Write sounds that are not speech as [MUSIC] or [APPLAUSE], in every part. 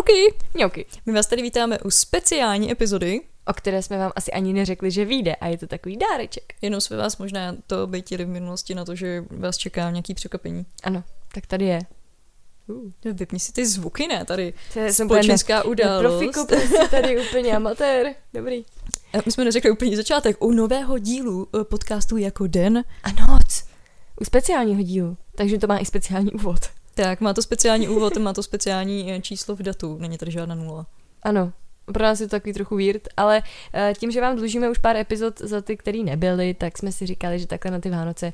Čauky! Mňauky. My vás tady vítáme u speciální epizody. O které jsme vám asi ani neřekli, že vyjde a je to takový dáreček. Jenom jsme vás možná to bejtili v minulosti na to, že vás čeká nějaký překvapení. Ano, tak tady je. Uh. Vypni si ty zvuky, ne? Tady To je společenská událost. Profiku, prostě tady úplně amatér. [LAUGHS] Dobrý. A My jsme neřekli úplně začátek. U nového dílu eh, podcastu Jako den, A noc. U speciálního dílu. Takže to má i speciální úvod. Tak má to speciální úvod, má to speciální eh, číslo v datu. Není tady žádná nula. Ano. Pro nás je to takový trochu weird, ale eh, tím, že vám dlužíme už pár epizod za ty, který nebyly, tak jsme si říkali, že takhle na ty Vánoce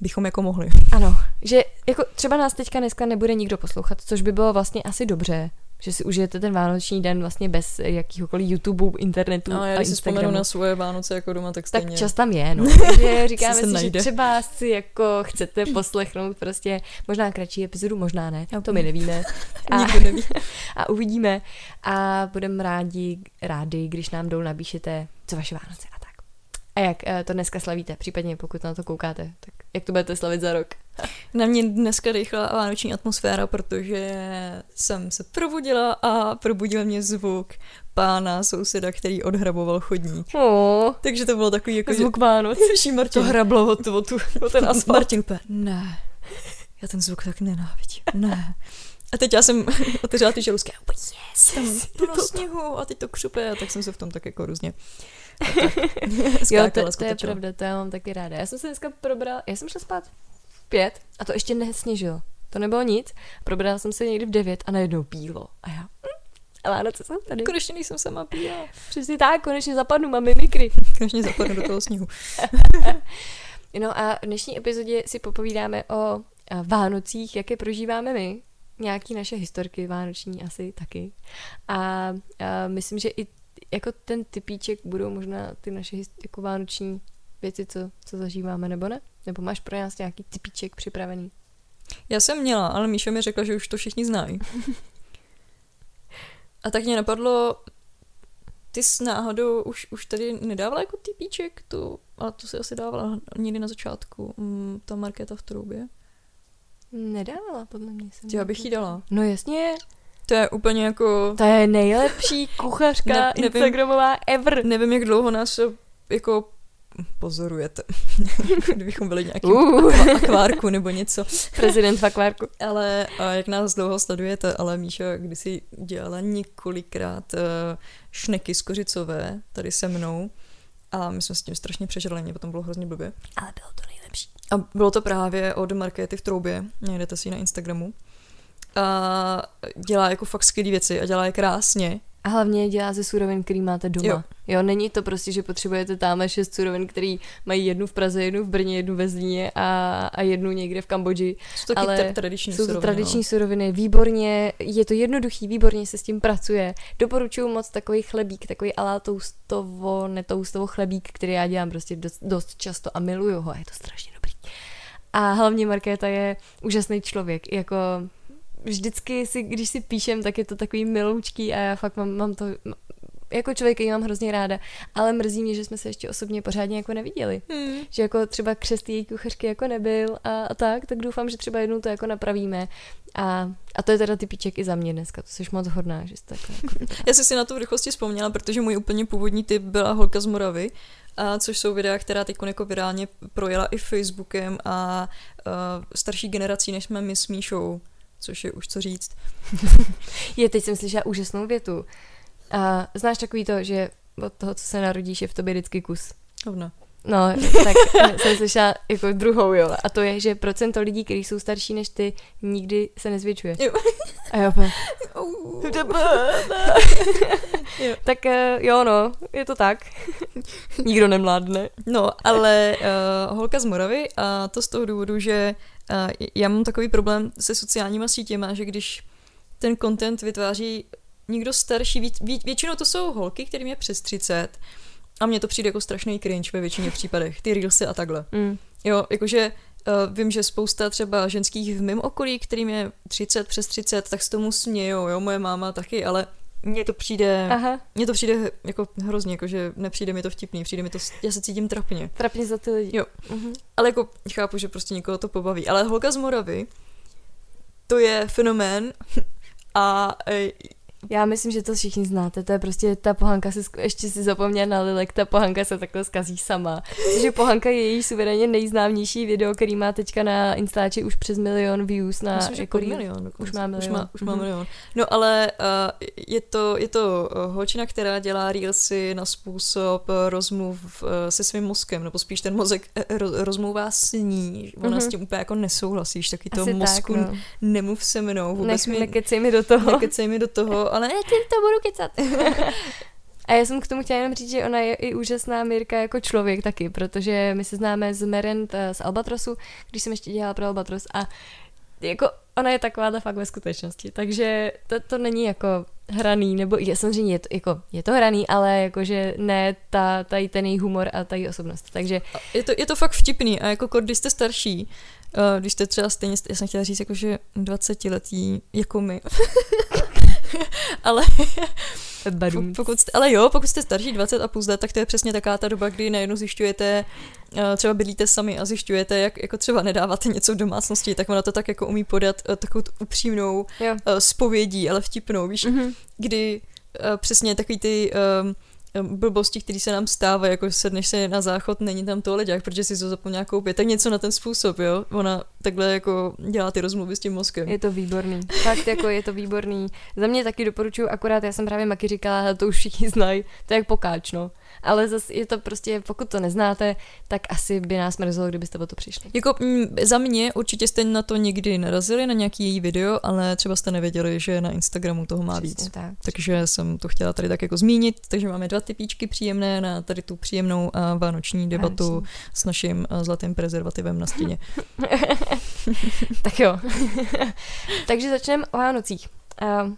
Bychom jako mohli. Ano, že jako třeba nás teďka dneska nebude nikdo poslouchat, což by bylo vlastně asi dobře, že si užijete ten vánoční den vlastně bez jakýhokoliv YouTube, internetu No, a já když si vzpomenu na svoje Vánoce jako doma, tak tak stejně. čas tam je, no. [LAUGHS] Takže říkáme si, najde. že třeba si jako chcete poslechnout prostě možná kratší epizodu, možná ne, Já to my nevíme. [LAUGHS] A, Nikdo neví. [LAUGHS] a uvidíme a budeme rádi, rádi, když nám dolů napíšete, co vaše Vánoce a tak. A jak eh, to dneska slavíte, případně pokud na to koukáte, tak jak to budete slavit za rok. Na mě dneska dechla vánoční atmosféra, protože jsem se probudila a probudil mě zvuk pána souseda, který odhraboval chodník. Oh, Takže to bylo takový jako... zvuk Vánoc. [LAUGHS] Ježí, Martin. To hrablo o, tu, o, tu, o ten [LAUGHS] asfalt. Martin úplně, ne, já ten zvuk tak nenávidím, ne. A teď já jsem [LAUGHS] otevřela ty žaluzky a yes, tam plno sněhu a teď to křupe, a tak jsem se v tom tak jako různě [LAUGHS] Jo, to, to je pravda, to já mám taky ráda. Já jsem se dneska probrala, já jsem šla spát v pět a to ještě nesněžilo. To nebylo nic. Probrala jsem se někdy v devět a najednou bílo. A já, hm, a Vánoce jsou tady. Konečně nejsem sama píla. Přesně tak, konečně zapadnu, mám mimikry. [LAUGHS] Konečně zapadnu do toho sněhu. No a v dnešní epizodě si popovídáme o a, Vánocích, jak je prožíváme my. Nějaký naše historky vánoční asi taky. A, a myslím, že i jako ten typíček budou možná ty naše jako vánoční věci, co, co zažíváme, nebo ne? Nebo máš pro nás nějaký typíček připravený? Já jsem měla, ale Míša mi řekla, že už to všichni znají. [LAUGHS] A tak mě napadlo, ty s náhodou už, už tady nedávala jako typíček, tu, ale to si asi dávala někdy na začátku, mm, ta Markéta v troubě. Nedávala, podle mě. Jsem Já bych jí dala. No jasně, To je úplně jako, to je nejlepší [LAUGHS] kuchařka Ne- ne, nevím. Instagramová ever. nevím, jak dlouho nás eh, jako pozorujete. [LAUGHS] Kdybychom byli nějaký Uh. akvárku nebo něco. Prezident v akvárku. Ale a jak nás dlouho sledujete, ale Míša kdysi dělala několikrát uh, šneky z kořicové tady se mnou a my jsme s tím strašně přežrali, mě potom bylo hrozně blbě. Ale bylo to. A bylo to právě od Markéty v troubě, najdete si ji na Instagramu. A dělá jako fakt skvělé věci a dělá je krásně. A hlavně je dělá ze surovin, který máte doma. Jo. Jo. není to prostě, že potřebujete tamhle šest surovin, který mají jednu v Praze, jednu v Brně, jednu ve Zlíně a, a jednu někde v Kambodži. Jsou taky Ale tra- tradiční Jsou to suroviny, tradiční no. suroviny, výborně, je to jednoduchý, výborně se s tím pracuje. Doporučuji moc takový chlebík, takový alá toustovo, netoustovo chlebík, který já dělám prostě dost, dost často a miluju ho a je to strašně. A hlavně Markéta je úžasný člověk, jako vždycky si, když si píšem, tak je to takový miloučký a já fakt mám, mám to, jako člověk ji mám hrozně ráda, ale mrzí mě, že jsme se ještě osobně pořádně jako neviděli. Hmm. Že jako třeba křest její kuchařky jako nebyl a, a tak, tak doufám, že třeba jednou to jako napravíme. A, a to je teda typíček i za mě dneska, to jsi moc hodná, že jsi takhle jako [LAUGHS] Já jsem si na to v rychlosti vzpomněla, protože můj úplně původní typ byla holka z Moravy, a což jsou videa, která teď jako virálně projela i Facebookem a uh, starší generací, než jsme my s Míšou, což je už co říct. [LAUGHS] Je, teď jsem slyšela úžasnou větu. A znáš takový to, že od toho, co se narodíš, je v tobě vždycky kus. Hovno. No, [LAUGHS] tak jsem slyšela jako druhou, jo. A to je, že procento lidí, kteří jsou starší než ty, nikdy se nezvětšuje. Jo. A jo, [LAUGHS] Jo. tak eh, jo, no, je to tak. Nikdo nemládne. No, ale uh, holka z Moravy a to z toho důvodu, že uh, já mám takový problém se sociálníma sítěma, že když ten content vytváří někdo starší, vě, většinou to jsou holky, kterým je přes 30 a mně to přijde jako strašný cringe ve většině případech, ty reelsy a takhle. Mm. Jo, jakože uh, vím, že spousta třeba ženských v mém okolí, kterým je 30, přes 30, tak s tomu smějou, jo, moje máma taky, ale mně to přijde, Aha, mně to přijde jako hrozně, jakože nepřijde mi to vtipný, přijde mi to, já se cítím trapně. trapně za ty lidi. Jo. Mhm. Ale jako chápu, že prostě někoho to pobaví. Ale holka z Moravy, to je fenomén [LAUGHS] a Já myslím, že to všichni znáte, to je prostě ta pohanka se, ještě si zapomněla na Lilek, ta pohanka se takhle zkazí sama. Protože pohanka je její suverénně nejznámější video, který má teďka na Instači už přes milion views na Myslím, že jako milion. dokonce. Už má milion. Už má, už má Mhm. milion. No ale uh, je to, je to uh, holčina, která dělá reelsy na způsob uh, rozmluv uh, se svým mozkem, nebo spíš ten mozek uh, roz, rozmluvá s ní. Ona Mhm. s tím úplně jako nesouhlasíš, taky to Asi mozku tak, no. nemluv se mnou, vůbec Nech, mi nekecej mi do toho. nekecej mi do toho, [LAUGHS] ale ne, ty to budu kecat. [LAUGHS] A já jsem k tomu chtěla jenom říct, že ona je i úžasná Mirka jako člověk taky, protože my se známe z Merent eh, z Albatrosu, když jsem ještě dělala pro Albatros a jako ona je taková fakt ve skutečnosti, takže to, to není jako hraný, nebo je, samozřejmě je to, jako, je to hraný, ale jakože ne ta, tady ten její humor a ta její osobnost, takže Je to, je to fakt vtipný a jako když jste starší, uh, když jste třeba stejně, já jsem chtěla říct jako, že 20 letý jako my, [LAUGHS] [LAUGHS] ale pokud jste, ale jo, pokud jste starší 20 a plus let, tak to je přesně taková ta doba, kdy najednou zjišťujete, eh, třeba bydlíte sami a zjišťujete, jak jako třeba nedáváte něco v domácnosti, tak ona to tak jako umí podat eh, takovou upřímnou Jo. eh, spovědí, ale vtipnou, víš, Mhm. kdy přesně takový ty um, blbosti, které se nám stávají, jako sedneš se na záchod, není tam toaleťák, protože si to zapomněla koupit, tak něco na ten způsob, jo. Ona takhle jako dělá ty rozmluvy s tím mozkem. Je to výborný. Fakt jako je to výborný. Za mě taky doporučuji, akorát já jsem právě Maki říkala, to už všichni znají, to je jak pokáč, no. Ale zase je to prostě, pokud to neznáte, tak asi by nás mrzelo, kdybyste o to přišli. Jako mm, za mě určitě jste na to někdy narazili, na nějaký její video, ale třeba jste nevěděli, že na Instagramu toho má víc. Přesně tak. Takže jsem to chtěla tady tak jako zmínit, takže máme dva typíčky příjemné na tady tu příjemnou a vánoční debatu Vánoční. s naším a, zlatým prezervativem na stěně. [LAUGHS] Tak jo. [LAUGHS] Takže začneme o Vánocích. Uh,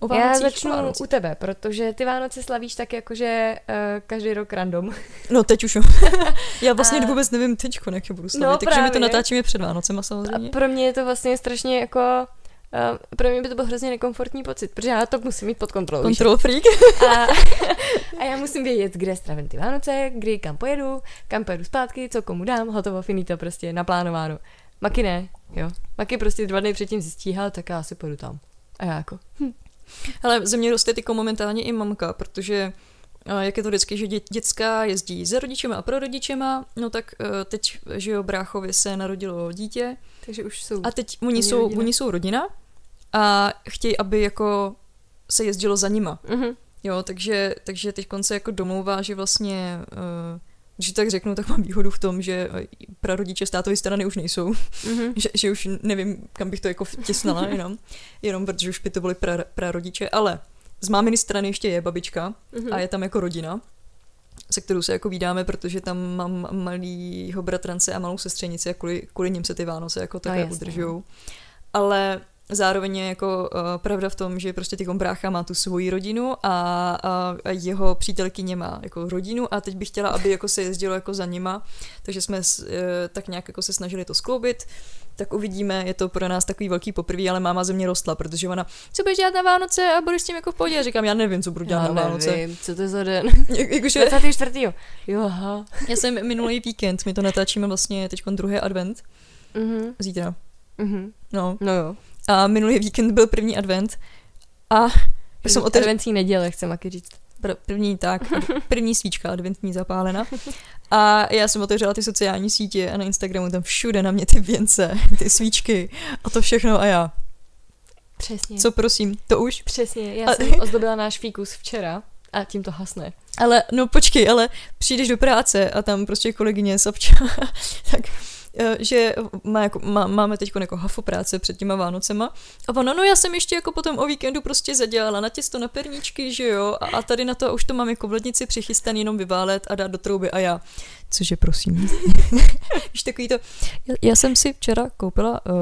O já začnu u tebe, protože ty Vánoce slavíš tak jakože uh, každý rok random. No teď už jo. [LAUGHS] Já vlastně A- vůbec nevím teď, jak je budu slavit, No, takže my to natáčíme před Vánocema A samozřejmě. pro mě je to vlastně strašně jako... Uh, pro mě by to byl hrozně nekomfortní pocit, protože já to musím mít pod kontrolou. Control freak. A, a já musím vědět, kde strávím ty Vánoce, kdy kam pojedu, kam pojedu zpátky, co komu dám, hotovo, finito, prostě naplánováno. Maky ne, jo. Maky prostě dva dny předtím zjistí, hele, tak já asi pojedu tam. A já jako, Ale ze mě roste tyko momentálně i mamka, protože a jak je to vždycky, že dě, dětská jezdí za rodičema a pro rodičema, no tak eh, teď, že jo, bráchovi se narodilo dítě takže už jsou. a teď oni jsou, rodina. oni jsou rodina a chtějí, aby jako se jezdilo za nima. Mhm. Jo, takže, takže teď se jako domlouvá, že vlastně, uh, když tak řeknu, tak mám výhodu v tom, že eh, prarodiče z tátovy strany už nejsou, Mhm. [LAUGHS] že, že už nevím, kam bych to jako vtěsnala jenom, jenom protože už by to byly pra, prarodiče, ale z máminy strany ještě je babička Mhm. a je tam jako rodina, se kterou se jako vídáme, protože tam mám malýho bratrance a malou sestřenici a kvůli, kvůli nim se ty Vánoce jako také jasně, udržujou. Ale zároveň je jako uh, pravda v tom, že prostě tykom brácha má tu svoji rodinu a, a, a jeho přítelkyně má jako rodinu a teď bych chtěla, aby jako se jezdilo jako za nima, takže jsme uh, tak nějak jako se snažili to skloubit, tak uvidíme, je to pro nás takový velký poprvé, ale máma ze mě rostla, protože ona, co budeš dělat na Vánoce a budeš s tím jako v pohodě, já říkám, já nevím, co budu dělat já na Vánoce. nevím, co to je za den. [LAUGHS] Jak, jakože, 24. Jo, aha. já jsem minulý víkend, my to natáčíme vlastně teď druhý advent, Mhm. zítra, Mhm. no. No jo. A minulý víkend byl první advent a já jsem otevřela Advencí neděle, chce Maky říct. pr- první tak, [LAUGHS] první svíčka adventní zapálena. A já jsem otevřela ty sociální sítě a na Instagramu tam všude na mě ty věnce, ty svíčky a to všechno a já. Přesně. Co prosím, to už? Přesně, já A- jsem [LAUGHS] ozdobila náš fíkus včera a tím to hasne. Ale no počkej, ale přijdeš do práce a tam prostě kolegyně Sapča, [LAUGHS] tak že má jako, má, máme teď jako hafo práce před těma Vánocema a ona, no já jsem ještě jako potom o víkendu prostě zadělala na těsto na perníčky, že jo, a, a tady na to už to mám jako v lednici přichystaný jenom vyválet a dát do trouby a já, cože prosím. [LAUGHS] Víš, takový to, já, já jsem si včera koupila, uh,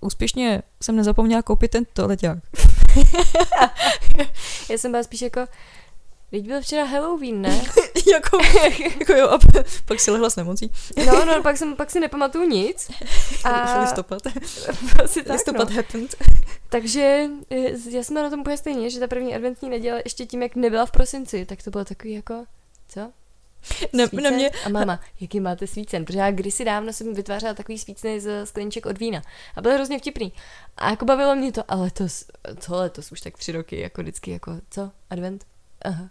úspěšně jsem nezapomněla koupit ten toaleťák. [LAUGHS] Já jsem byla spíš jako, teď byl včera Halloween, ne? [LAUGHS] [LAUGHS] jako, jako jo, a pak si lehla s nemocí. No, no, pak, jsem, pak si nepamatuju nic. [LAUGHS] A Listopad. asi tak, Listopad no. happened. [LAUGHS] Takže eh, já jsme na tom úplně stejně, že ta první adventní neděle ještě tím, jak nebyla v prosinci, tak to bylo takový jako, co? Na, Svícen? na mě, A máma, jaký máte svícen? Protože já kdysi dávno jsem vytvářela takový svícny z skleniček od vína. A byl hrozně vtipný. A jako bavilo mě to, ale letos, co letos, už tak tři roky, jako vždycky, jako co? Advent? Aha.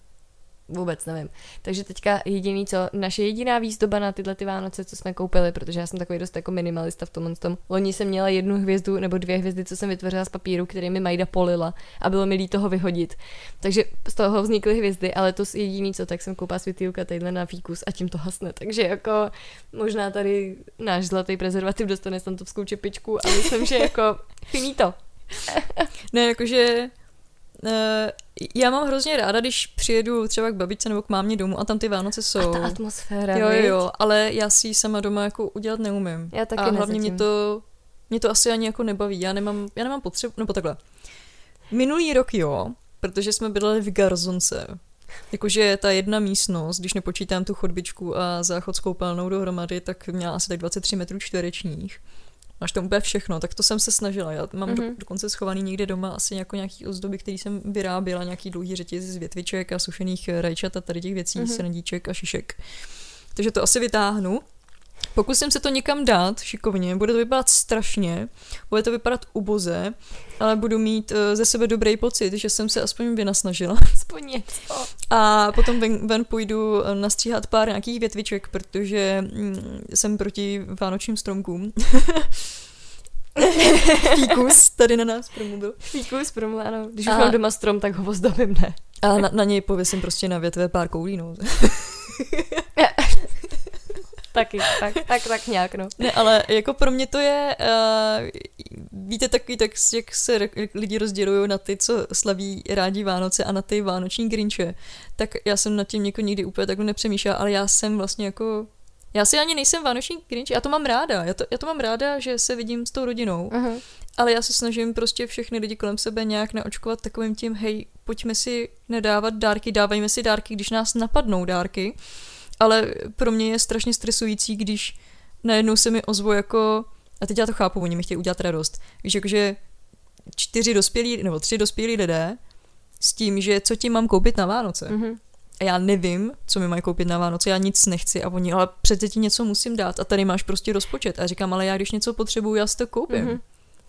Vůbec nevím. Takže teďka jediný, co naše jediná výzdoba na tyhle ty Vánoce, co jsme koupili, protože já jsem takový dost jako minimalista v tomhle tom. Loni jsem měla jednu hvězdu nebo dvě hvězdy, co jsem vytvořila z papíru, který mi Majda polila a bylo mi líto toho vyhodit. Takže z toho vznikly hvězdy, ale to jediný, co tak jsem koupila světýlka tadyhle na fíkus a tím to hasne. Takže jako možná tady náš zlatý prezervativ dostane santovskou čepičku a myslím, že jako finito. ne, jakože já mám hrozně ráda, když přijedu třeba k babičce nebo k mámě domů a tam ty Vánoce jsou. A ta atmosféra, Jo, viď? jo, ale já si ji sama doma jako udělat neumím. Já taky a hlavně nezatím. mě to, mě to asi ani jako nebaví. Já nemám, já nemám potřebu, nebo takhle. Minulý rok jo, protože jsme bydleli v Garzonce. Jakože ta jedna místnost, když nepočítám tu chodbičku a záchod s koupelnou dohromady, tak měla asi tak 23 metrů čtverečních. Máš tam úplně všechno, tak to jsem se snažila. Já mám mm-hmm. do, Mhm. dokonce schovaný někde doma asi jako nějaký ozdoby, který jsem vyráběla, nějaký dlouhý řetězy z větviček a sušených rajčat a tady těch věcí, Mhm. mm-hmm. srandíček a šišek. Takže to asi vytáhnu. Pokusím se to někam dát šikovně, bude to vypadat strašně, bude to vypadat uboze, ale budu mít uh, ze sebe dobrý pocit, že jsem se aspoň vynasnažila. [LAUGHS] Aspoň něco. A potom ven, ven půjdu eh, nastříhat pár nějakých větviček, protože mm, jsem proti vánočním stromkům. [LAUGHS] Fíkus tady na nás promluvil. Fíkus, promlu, ano. Když A- už mám doma strom, tak ho ozdobím, ne? A na, na něj pověsím prostě na větve pár koulí, no. [LAUGHS] Taky, tak, tak, tak nějak, no. Ne, ale jako pro mě to je, uh, víte takový, tak jak se lidi rozdělují na ty, co slaví rádi Vánoce a na ty vánoční grinče, tak já jsem nad tím jako nikdy úplně takhle nepřemýšlela, ale já jsem vlastně jako, já si ani nejsem vánoční grinč, já to mám ráda, já to, já to mám ráda, že se vidím s tou rodinou, Uh-huh. ale já se snažím prostě všechny lidi kolem sebe nějak naočkovat takovým tím, hej, pojďme si nedávat dárky, dávejme si dárky, když nás napadnou dárky, ale pro mě je strašně stresující, když najednou se mi ozvo jako, a teď já to chápu, oni mi chtějí udělat radost, víš, jakože čtyři dospělí, nebo tři dospělí lidé s tím, že co ti mám koupit na Vánoce. Uh-huh. A já nevím, co mi mají koupit na Vánoce, já nic nechci a oni, ale přece ti něco musím dát a tady máš prostě rozpočet. A říkám, ale já když něco potřebuju, já si to koupím. Mhm.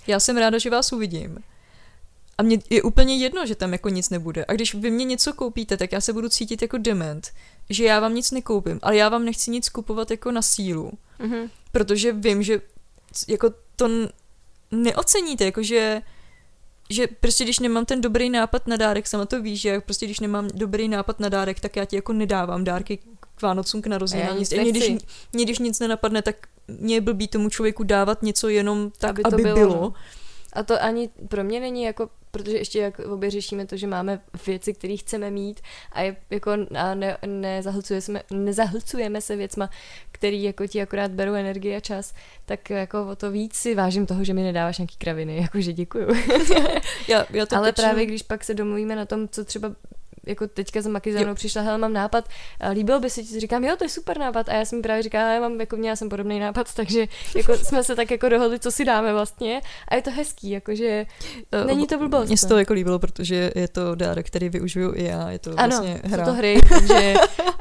Já jsem ráda, že vás uvidím. A mně je úplně jedno, že tam jako nic nebude. A když vy mě něco koupíte, tak já se budu cítit jako dement, že já vám nic nekoupím, ale já vám nechci nic kupovat jako na sílu, Uh-huh. protože vím, že jako to neoceníte, jakože že prostě když nemám ten dobrý nápad na dárek, sama to víš, že prostě když nemám dobrý nápad na dárek, tak já ti jako nedávám dárky k Vánocům, k narozeninám. Mě, když, mě když nic nenapadne, tak mě je blbý tomu člověku dávat něco jenom tak, Aby aby, to aby bylo, bylo. A to ani pro mě není jako, protože ještě jak obě řešíme to, že máme věci, které chceme mít a, je, jako, a ne, nezahlcujeme, nezahlcujeme se věcma, který jako ti akorát berou energii a čas, tak jako o to víc si vážím toho, že mi nedáváš nějaký kraviny, [LAUGHS] jakože děkuju. [LAUGHS] Já, já to Ale většinou- právě když pak se domluvíme na tom, co třeba jako teďka za Maky za mnou přišla, hele, mám nápad, líbil by se ti, říkám, jo, to je super nápad. A já jsem právě říkala, já mám, jako měla jsem podobný nápad, takže jako [LAUGHS] jsme se tak jako dohodli, co si dáme vlastně. A je to hezký, jakože Eh, není to blbost. Mně se no. to jako líbilo, protože je to dárek, který využiju i já. Je to Ano, vlastně hra. to hry, takže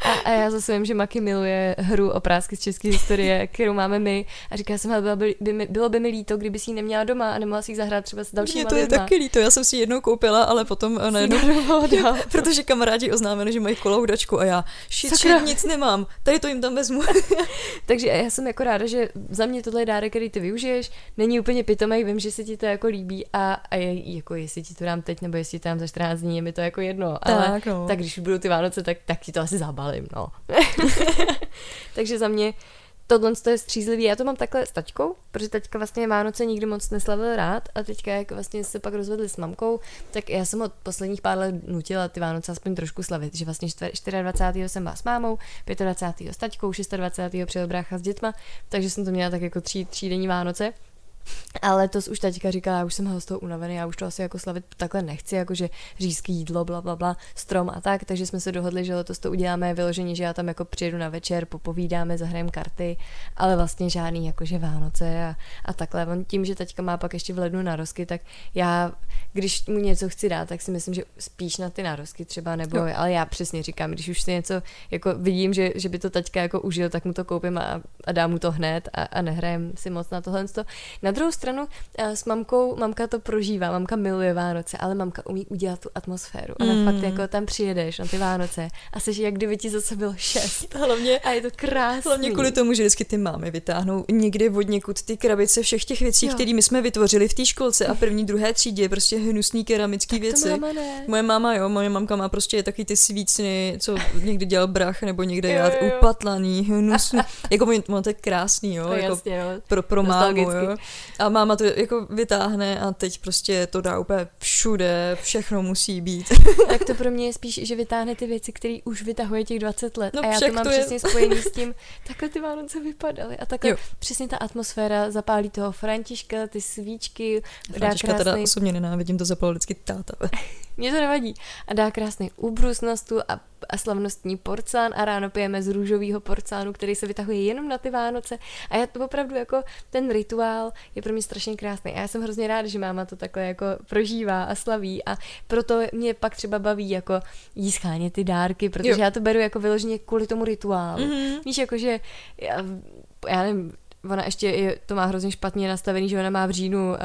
a, a já zase vím, že Maki miluje hru o prásky z české historie, kterou máme my a říká jsem, hele, bylo by, by, mi, bylo by mi líto, kdyby si ji neměla doma a nemohla si ji zahrát třeba s dalšíma Mně to je lidma. taky líto, já jsem si jednou koupila, ale potom eh, najednou, Najednou, [LAUGHS] protože kamarádi oznámili, že mají kolaudačku a já, shit, nic nemám, tady to jim tam vezmu. [LAUGHS] Takže já jsem jako ráda, že za mě tohle je dárek, který ty využiješ, není úplně pitomej, vím, že se ti to jako líbí a, a je, jako jestli ti to dám teď nebo jestli dám za 14 dní, je mi to jako jedno, ale Tak, no. tak když budou ty Vánoce, tak, tak ti to asi zabalím, no. [LAUGHS] [LAUGHS] Takže za mě tohle je střízlivý. Já to mám takhle s taťkou, protože taťka vlastně Vánoce nikdy moc neslavil rád a teďka, jak vlastně se pak rozvedli s mamkou, tak já jsem od posledních pár let nutila ty Vánoce aspoň trošku slavit, že vlastně čtver- 24. jsem byla s mámou, 25. s taťkou, 26. přijel brácha s dětma, takže jsem to měla tak jako tří, třídenní Vánoce. Ale letos už teďka říkala, já už jsem z toho unavený, já už to asi jako slavit takhle nechci, jakože řízký jídlo, bla, bla, bla, strom a tak, takže jsme se dohodli, že letos to uděláme vyloženě, že já tam jako přijedu na večer, popovídáme, zahrajeme karty, ale vlastně žádný jakože Vánoce a, a takhle. On tím, že teďka má pak ještě v lednu narozky, tak já, když mu něco chci dát, tak si myslím, že spíš na ty narozky třeba, nebo, jo. ale já přesně říkám, když už si něco jako vidím, že, že by to teďka jako užil, tak mu to koupím a, a dám mu to hned a, a nehrajem si moc na tohle. Na druhou stranu eh, s mamkou, mamka to prožívá, mamka miluje Vánoce, ale mamka umí udělat tu atmosféru. Ona mm. fakt jako tam přijedeš na ty Vánoce a jsi jak kdyby ti zase bylo šest. [LAUGHS] Hlavně, a je to krásné. Hlavně kvůli tomu, že vždycky ty mámy vytáhnou někdy od někud ty krabice všech těch věcí, které my jsme vytvořili v té školce a první, druhé třídě, prostě hnusný keramický věci. Máma ne. Moje máma, jo, moje mamka má prostě taky ty svícny, co někdy dělal brach, nebo někde já upatlaný, hnusný. [LAUGHS] jako on, to je krásný, jo, to jako jasně, jo. pro, pro mámu, jo. A máma to jako vytáhne a teď prostě to dá úplně všude, všechno musí být. [LAUGHS] tak to pro mě je spíš, že vytáhne ty věci, které už vytahuje těch 20 let. No, a já to mám to přesně je... spojený s tím, [LAUGHS] takhle ty Vánoce vypadaly. A takhle jo. přesně ta atmosféra zapálí toho Františka, ty svíčky. Františka krásný... teda osobně nenávidím, to zapal vždycky táta. [LAUGHS] Mně to nevadí. A dá krásný úbrus na stůl a, a slavnostní porcán a ráno pijeme z růžového porcánu, který se vytahuje jenom na ty Vánoce. A já to opravdu jako ten rituál je pro mě strašně krásný. A já jsem hrozně ráda, že máma to takhle jako prožívá a slaví. A proto mě pak třeba baví jako jí schánět ty dárky, protože jo. já to beru jako vyloženě kvůli tomu rituálu. Mm-hmm. Víš, jakože já, já nevím, ona ještě je, to má hrozně špatně nastavený, že ona má v říjnu uh,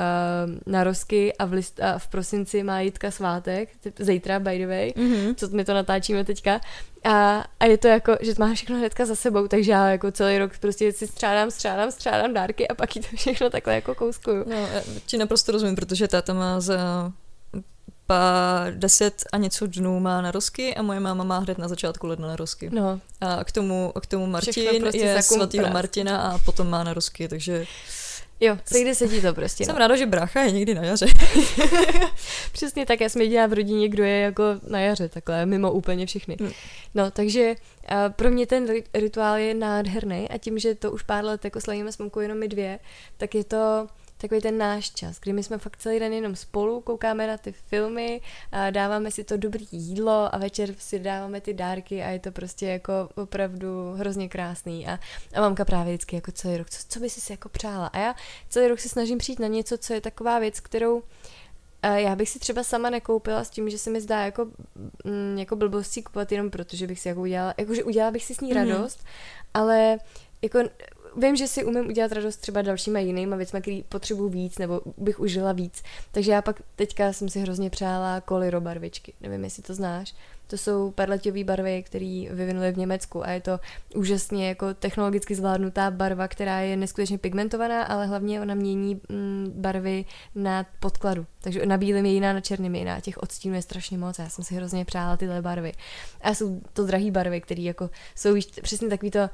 narozky a v, list, a v prosinci má Jitka svátek, zítra by the way, mm-hmm. co my to natáčíme teďka. A, a je to jako, že to má všechno hnedka za sebou, takže já jako celý rok prostě si střádám, střádám, střádám dárky a pak jí to všechno takhle jako kouskuju. No, já ti naprosto rozumím, protože táta má za pa deset a něco dnů má narozky a moje máma má hned na začátku ledna narozky. No. A k tomu, k tomu Martin prostě je svatýho Martina a potom má narozky, takže... Jo, se ti to prostě. Jsem no. ráda, že brácha je někdy na jaře. [LAUGHS] Přesně tak, já jsem jediná v rodině, kdo je jako na jaře, takhle, mimo úplně všechny. Hmm. No, takže uh, pro mě ten rituál je nádherný a tím, že to už pár let jako slavíme s mamkou jenom my dvě, tak je to takový ten náš čas, kdy my jsme fakt celý den jenom spolu, koukáme na ty filmy, a dáváme si to dobré jídlo a večer si dáváme ty dárky a je to prostě jako opravdu hrozně krásný. A, a mamka právě vždycky jako celý rok, co, co by si si jako přála? A já celý rok se snažím přijít na něco, co je taková věc, kterou já bych si třeba sama nekoupila s tím, že se mi zdá jako, mm, jako blbostí kupovat jenom proto, že bych si jako udělala, jakože udělala bych si s ní mhm. radost, mm. ale jako vím, že si umím udělat radost třeba dalšíma jinýma věcmi, který potřebuju víc, nebo bych užila víc. Takže já pak teďka jsem si hrozně přála koliro barvičky. Nevím, jestli to znáš. To jsou perleťové barvy, které vyvinuli v Německu a je to úžasně jako technologicky zvládnutá barva, která je neskutečně pigmentovaná, ale hlavně ona mění mm, barvy na podkladu. Takže na bílém je jiná, na černém je jiná. Těch odstínů je strašně moc. Já jsem si hrozně přála tyhle barvy. A jsou to drahé barvy, které jako jsou přesně takový to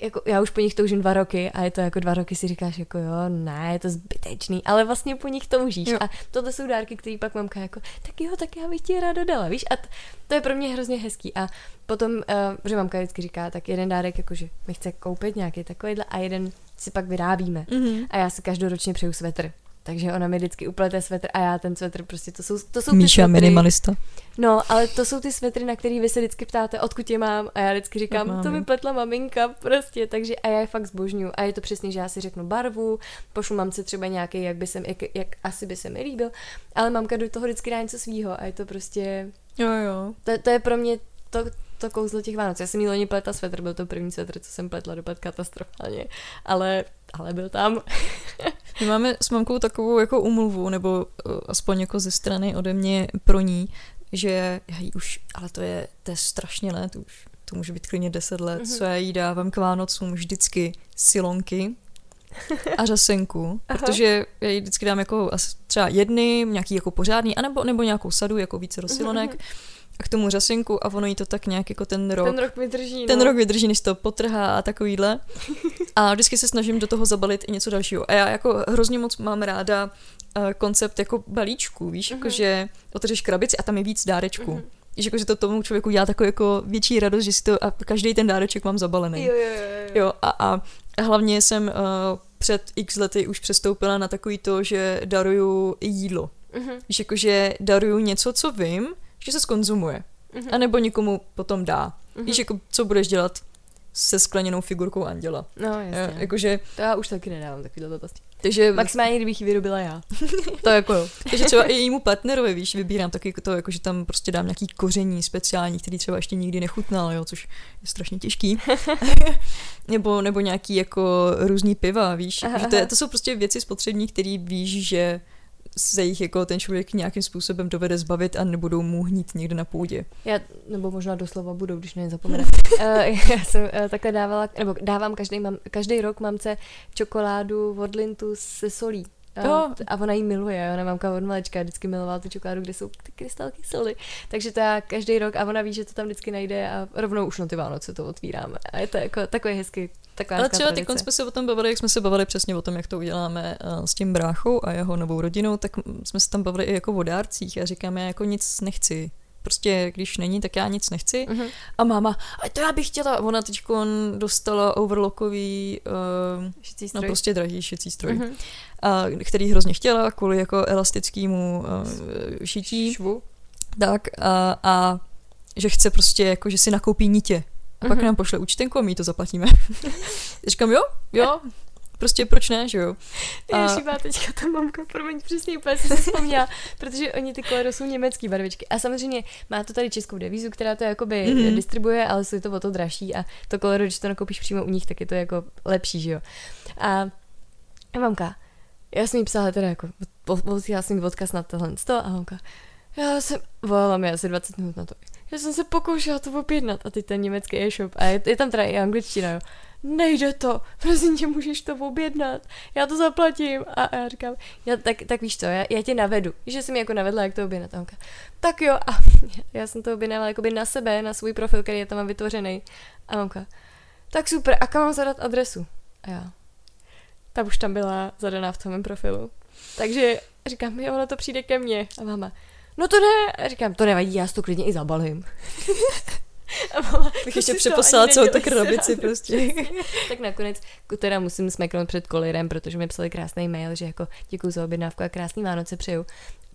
jako já už po nich toužím dva roky a je to jako dva roky si říkáš jako jo, ne, je to zbytečný, ale vlastně po nich toužíš jo. a tohle jsou dárky, které pak mamka jako, tak jo, tak já bych ti ráda dala, víš, a t- to je pro mě hrozně hezký a potom, uh, že mamka vždycky říká, tak jeden dárek jakože mi chce koupit nějaký takovýhle a jeden si pak vyrábíme mm-hmm. a já si každoročně přeju svetr. Takže ona mi vždycky uplete svetr a já ten svetr prostě, to jsou, to jsou ty Míša svetry. minimalista. No, ale to jsou ty svetry, na který vy se vždycky ptáte, odkud je mám a já vždycky říkám, to mi pletla maminka prostě, takže a já je fakt zbožňuju a je to přesně, že já si řeknu barvu, pošlu mamce třeba nějaký, jak by se, jak, jak asi by se mi líbil, ale mamka do toho vždycky dá něco svýho a je to prostě... Jo, jo. To, to je pro mě to, to kouzlo těch Vánoc. Já jsem jí loni pletla svetr, byl to první svetr, co jsem pletla dopad katastrofálně, ale, ale byl tam. My máme s mamkou takovou jako umluvu, nebo uh, aspoň jako ze strany ode mě pro ní, že já jí už, ale to je, to je strašně let už, to může být klidně 10 let, mm-hmm. co já jí dávám k Vánocům vždycky silonky a řasenku, protože já jí vždycky dám jako třeba jedny, nějaký jako pořádný, anebo, nebo nějakou sadu, jako více rosilonek. Mm-hmm a k tomu řasinku a ono jí to tak nějak jako ten rok. Ten rok vydrží. Ten no. rok vydrží, než to potrhá a takovýhle. A vždycky se snažím do toho zabalit i něco dalšího. A já jako hrozně moc mám ráda uh, koncept jako balíčku, víš, uh-huh. jako že otevřeš krabici a tam je víc dárečků. Uh-huh. Víš, jako, že to tomu člověku dělá takovou jako větší radost, že si to a každý ten dáreček mám zabalený. Jo, jo, jo. jo. a, a hlavně jsem uh, před x lety už přestoupila na takový to, že daruju jídlo. Mhm. Víš, jakože daruju něco, co vím, že se skonzumuje. Mhm. A nebo někomu potom dá. Mhm. Víš, jako co budeš dělat se skleněnou figurkou anděla. No, Jo, jasně. jakože, To já už taky nedávám takovýhle blbosti. takže, Maximálně, kdybych ji vyrobila já. [LAUGHS] to jako jo. takže třeba i jejímu partnerovi, víš, vybírám taky to, jako, že tam prostě dám nějaký koření speciální, který třeba ještě nikdy nechutnal, jo, což je strašně těžký. [LAUGHS] nebo, nebo nějaký jako různý piva, víš, Aha, že to, je, to jsou prostě věci spotřební, který víš, že se jich jako ten člověk nějakým způsobem dovede zbavit a nebudou mu hnít někde na půdě. Já, nebo možná doslova budou, když na ně zapomene. uh, [LAUGHS] já jsem uh, takhle dávala, nebo dávám každý, mám, každý rok mamce čokoládu od Lintu se solí. Jo. A ona jí miluje, ona mamka od malečka vždycky milovala tu čokoládu, kde jsou ty krystalky soli. Takže to já každý rok a ona ví, že to tam vždycky najde a rovnou už na ty Vánoce to otvíráme. A je to jako takový hezký, taková Ale třeba teď jsme se o tom bavili, jak jsme se bavili přesně o tom, jak to uděláme eh, s tím bráchou a jeho novou rodinou, tak jsme se tam bavili i jako o dárcích a říkám, já jako nic nechci. Prostě, když není, tak já nic nechci. Mhm. A máma, a to já bych chtěla. Ona teď dostala overlockový, uh, Šicí no stroj. prostě drahý šicí stroj, Mhm. a, který hrozně chtěla kvůli jako elastickému uh, šití. Švu. Tak a, a že chce prostě jako, že si nakoupí nitě. A pak Mhm. nám pošle účtenku a my to zaplatíme. [LAUGHS] Říkám, jo, jo, prostě proč ne, že jo. A- A... Ježíš, má teďka ta mamka, promiň, přesně úplně jsem si vzpomněla, [LAUGHS] protože oni ty kolero jsou německý barvičky. A samozřejmě má to tady českou devízu, která to jakoby Mhm. mm-hmm. distribuje, ale jsou to o to dražší a to kolero, když to nakoupíš přímo u nich, tak je to jako lepší, že jo. A a mamka, já jsem jí psala teda jako, posílala jsem jí odkaz na tohle a mamka, já jsem, volala mi asi 20 minut na to. Já jsem se pokoušela to objednat a teď ten německý e-shop a je, je tam teda i angličtina, jo. Nejde to, prosím tě, můžeš to objednat, já to zaplatím. A, a já říkám, já, tak, tak víš co, já, já tě navedu. Že jsi mi jako navedla, jak to objednat. A on říká, tak jo, a já jsem to objednala jakoby na sebe, na svůj profil, který je tam vytvořený. A mamka, tak super, a kam mám zadat adresu? A já, ta už tam byla zadaná v tom profilu. Takže říkám, jo, ono to přijde ke mně. A máma, no to ne. Říkám, to nevadí, já si to klidně i zabalím. A [LAUGHS] Bych ještě přeposlala celou tu krabici prostě. [LAUGHS] tak nakonec teda musím smeknout před kolirem, protože mi psali krásný mail, že jako děkuji za objednávku a krásný Vánoce přeju.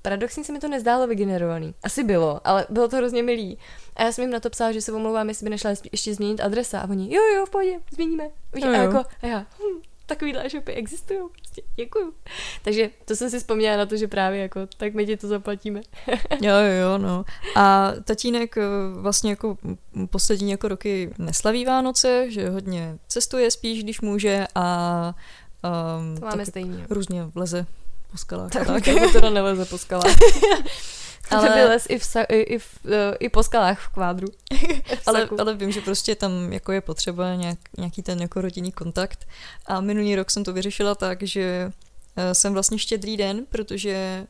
Paradoxně se mi to nezdálo vygenerovaný. Asi bylo, ale bylo to hrozně milý. A já jsem jim na to psala, že se omlouvám, jestli by nešla ještě změnit adresa. A oni, jo, jo, v pohodě, změníme. Víš, a jako, a já, hm, takovýhle shopy existují, prostě, děkuju. Takže to jsem si vzpomněla na to, že právě jako, tak my ti to zaplatíme. [LAUGHS] Jo, jo, no. A tatínek eh, vlastně jako poslední jako roky neslaví Vánoce, že hodně cestuje spíš, když může a um, To máme jo. různě vleze po skalách. Tak, Tak, tak. [LAUGHS] to teda neleze po skalách. [LAUGHS] Ale- Ale... les i, v, sa, i, i, v, eh, i po skalách v kvádru. [LAUGHS] V ale, ale vím, že prostě tam jako je potřeba nějak, nějaký ten jako rodinný kontakt. A minulý rok jsem to vyřešila tak, že eh, jsem vlastně štědrý den, protože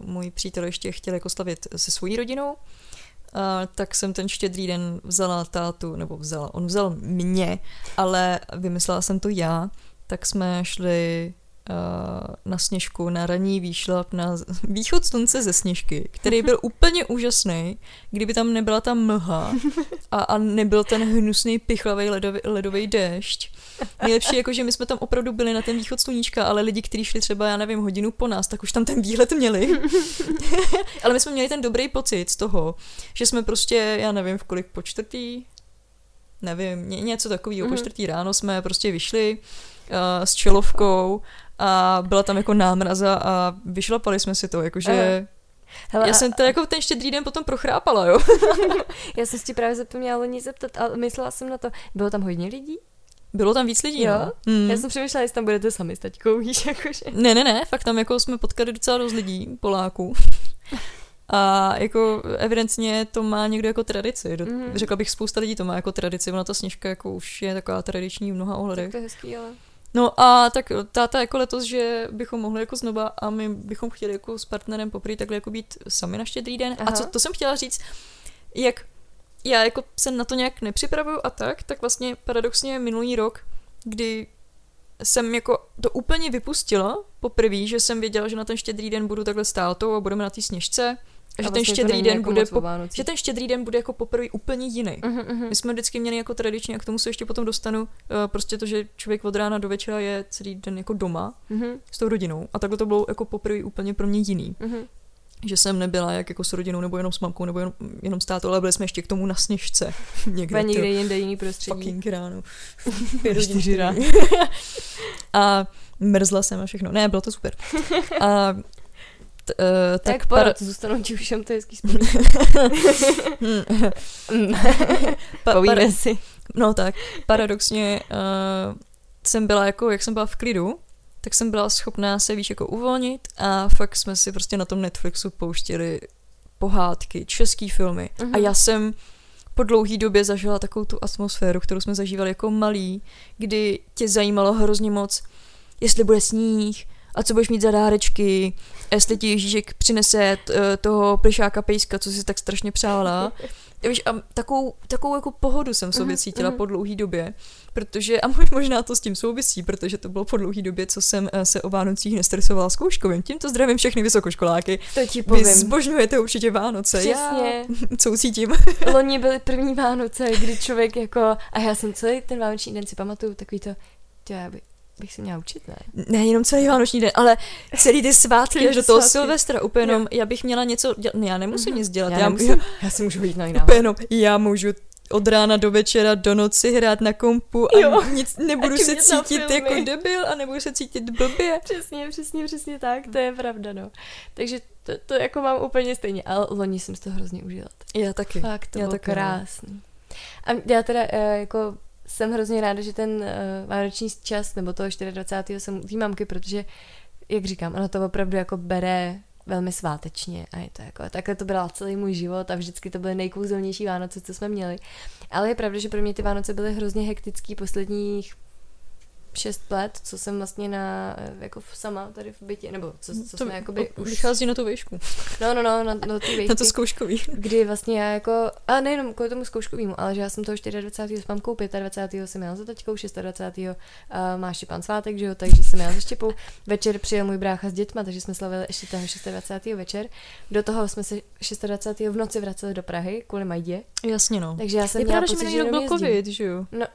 uh, můj přítel ještě chtěl jako slavit se svojí rodinou, a tak jsem ten štědrý den vzala tátu, nebo vzala, on vzal mě, ale vymyslela jsem to já, tak jsme šli na sněžku, na ranní výšlap, na východ slunce ze sněžky, který byl [LAUGHS] úplně úžasný, kdyby tam nebyla ta mlha a, a nebyl ten hnusný pichlavý ledový, ledový déšť. Nejlepší jako, že my jsme tam opravdu byli na ten východ sluníčka, ale lidi, kteří šli třeba, já nevím, hodinu po nás, tak už tam ten výhled měli. [LAUGHS] ale my jsme měli ten dobrý pocit z toho, že jsme prostě, já nevím, v kolik po čtvrtý, nevím, ně, něco takového, po Mhm. čtvrtý ráno jsme prostě vyšli uh, s čelovkou a byla tam jako námraza a vyšlapali jsme si to, jakože... Hele, Já a- jsem to jako ten štědrý den potom prochrápala, jo. [LAUGHS] Já jsem si tě právě zapomněla loni zeptat, ale myslela jsem na to, bylo tam hodně lidí? Bylo tam víc lidí, Jo? no. Hmm. Já jsem přemýšlela, jestli tam budete sami s taťkou, víš, jakože. Ne, ne, ne, fakt tam jako jsme potkali docela dost lidí, Poláků. A jako evidentně to má někdo jako tradici. Do, Mhm. Řekla bych, spousta lidí to má jako tradici. Ona ta sněžka jako už je taková tradiční v mnoha ohledech. To je hezký, ale... No a tak táta jako letos, že bychom mohli jako znova a my bychom chtěli jako s partnerem poprvé takhle jako být sami na štědrý den. Aha. A co to jsem chtěla říct, jak já jako se na to nějak nepřipravuju a tak, tak vlastně paradoxně minulý rok, kdy jsem jako to úplně vypustila poprvé, že jsem věděla, že na ten štědrý den budu takhle s tátou a budeme na té sněžce že A ten vlastně to štědrý den jako bude po, že ten štědrý den bude jako poprvé úplně jiný. Mhm, mhm. My jsme vždycky měli jako tradičně, a k tomu se ještě potom dostanu, eh, prostě to, že člověk od rána do večera je celý den jako doma Mhm, s tou rodinou. A takhle to bylo jako poprvé úplně pro mě jiný. mhm. Že jsem nebyla jak jako s rodinou, nebo jenom s mamkou, nebo jenom, jenom s tátou, ale byli jsme ještě k tomu na sněžce. [LAUGHS] Někde, někde to jinde jiný prostředí. fucking ráno. [LAUGHS] Pět hodin. [LAUGHS] A mrzla jsem a všechno. Ne, bylo to super. A uh, Tak, tak tak porod, zůstanou ti všem, to je hezký [LAUGHS] [LAUGHS] pa- para- si. No tak, paradoxně uh, jsem byla jako, jak jsem byla v klidu, tak jsem byla schopná se víš jako uvolnit a fakt jsme si prostě na tom Netflixu pouštěli pohádky, český filmy Mhm. a já jsem po dlouhý době zažila takovou tu atmosféru, kterou jsme zažívali jako malí, kdy tě zajímalo hrozně moc, jestli bude sníh a co budeš mít za dárečky, jestli ti Ježíšek přinese t- eh, toho plišáka pejska, co si tak strašně přála. [LAUGHS] Víš, a takovou, takovou jako pohodu jsem v sobě Mhm, cítila mhm. po dlouhý době, protože, a mo- možná to s tím souvisí, protože to bylo po dlouhý době, co jsem eh, se o Vánocích nestresovala zkouškovým. Tímto zdravím všechny vysokoškoláky. To ti Vy povím. zbožňujete určitě Vánoce. Přesně. Já co cítím. Loni byly první Vánoce, kdy člověk jako, a já jsem celý ten vánoční den si pamatuju, takový to, to já by, bych se měla učit, ne? Ne, jenom celý vánoční den, ale celý ty svátky až do toho svátky. Silvestra, úplně jenom, já bych měla něco dělat, ne, já nemusím nic dělat, já, já, já, nemusím, já, [LAUGHS] já si můžu jít na jiná. úplně jenom, já můžu od rána do večera, do noci hrát na kompu a Jo. nic, nebudu A se cítit jako debil a nebudu se cítit blbě. Přesně, přesně, přesně tak, to je pravda, no. Takže to, to jako mám úplně stejně, ale loni jsem si to hrozně užila. Já taky. Fakt, to Já bylo taky, no. krásný. A já teda eh, jako jsem hrozně ráda, že ten uh, vánoční čas, nebo toho 24. jsem u té mamky, protože, jak říkám, ona to opravdu jako bere velmi svátečně a je to jako, takhle to byla celý můj život a vždycky to byly nejkouzelnější Vánoce, co jsme měli. Ale je pravda, že pro mě ty Vánoce byly hrozně hektický posledních šest let, co jsem vlastně na, eh, jako sama tady v bytě, nebo co, co to jsme jakoby už... vychází na tu výšku, No, no, no, na, na ty [LAUGHS] na výšky to zkouškový. kdy vlastně já jako, a nejenom kvůli tomu zkouškovému, ale že já jsem toho 24. s mamkou, 25. jsem jela za taťkou, 26. Uh, má Štěpán svátek, že jo, takže jsem jela za Štěpou. Večer přijel můj brácha s dětma, takže jsme slavili ještě toho 26. večer. Do toho jsme se 26. v noci vraceli do Prahy kvůli Majdě, Jasně no. takže já jsem Je měla pravda, že pocit, že byl covid, že jo? No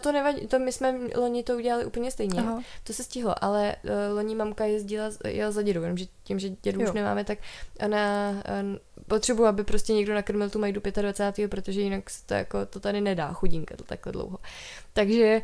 to nevadí, to my jsme loni to udělali úplně stejně. Aha. To se stihlo, ale uh, loni mamka jezdila, jela za dědou, jenomže tím, že dědu už Jo. nemáme, tak ona uh, potřebuje, aby prostě někdo nakrmil tu majdu 25. protože jinak se to jako, to tady nedá, chudinka, to takhle dlouho. Takže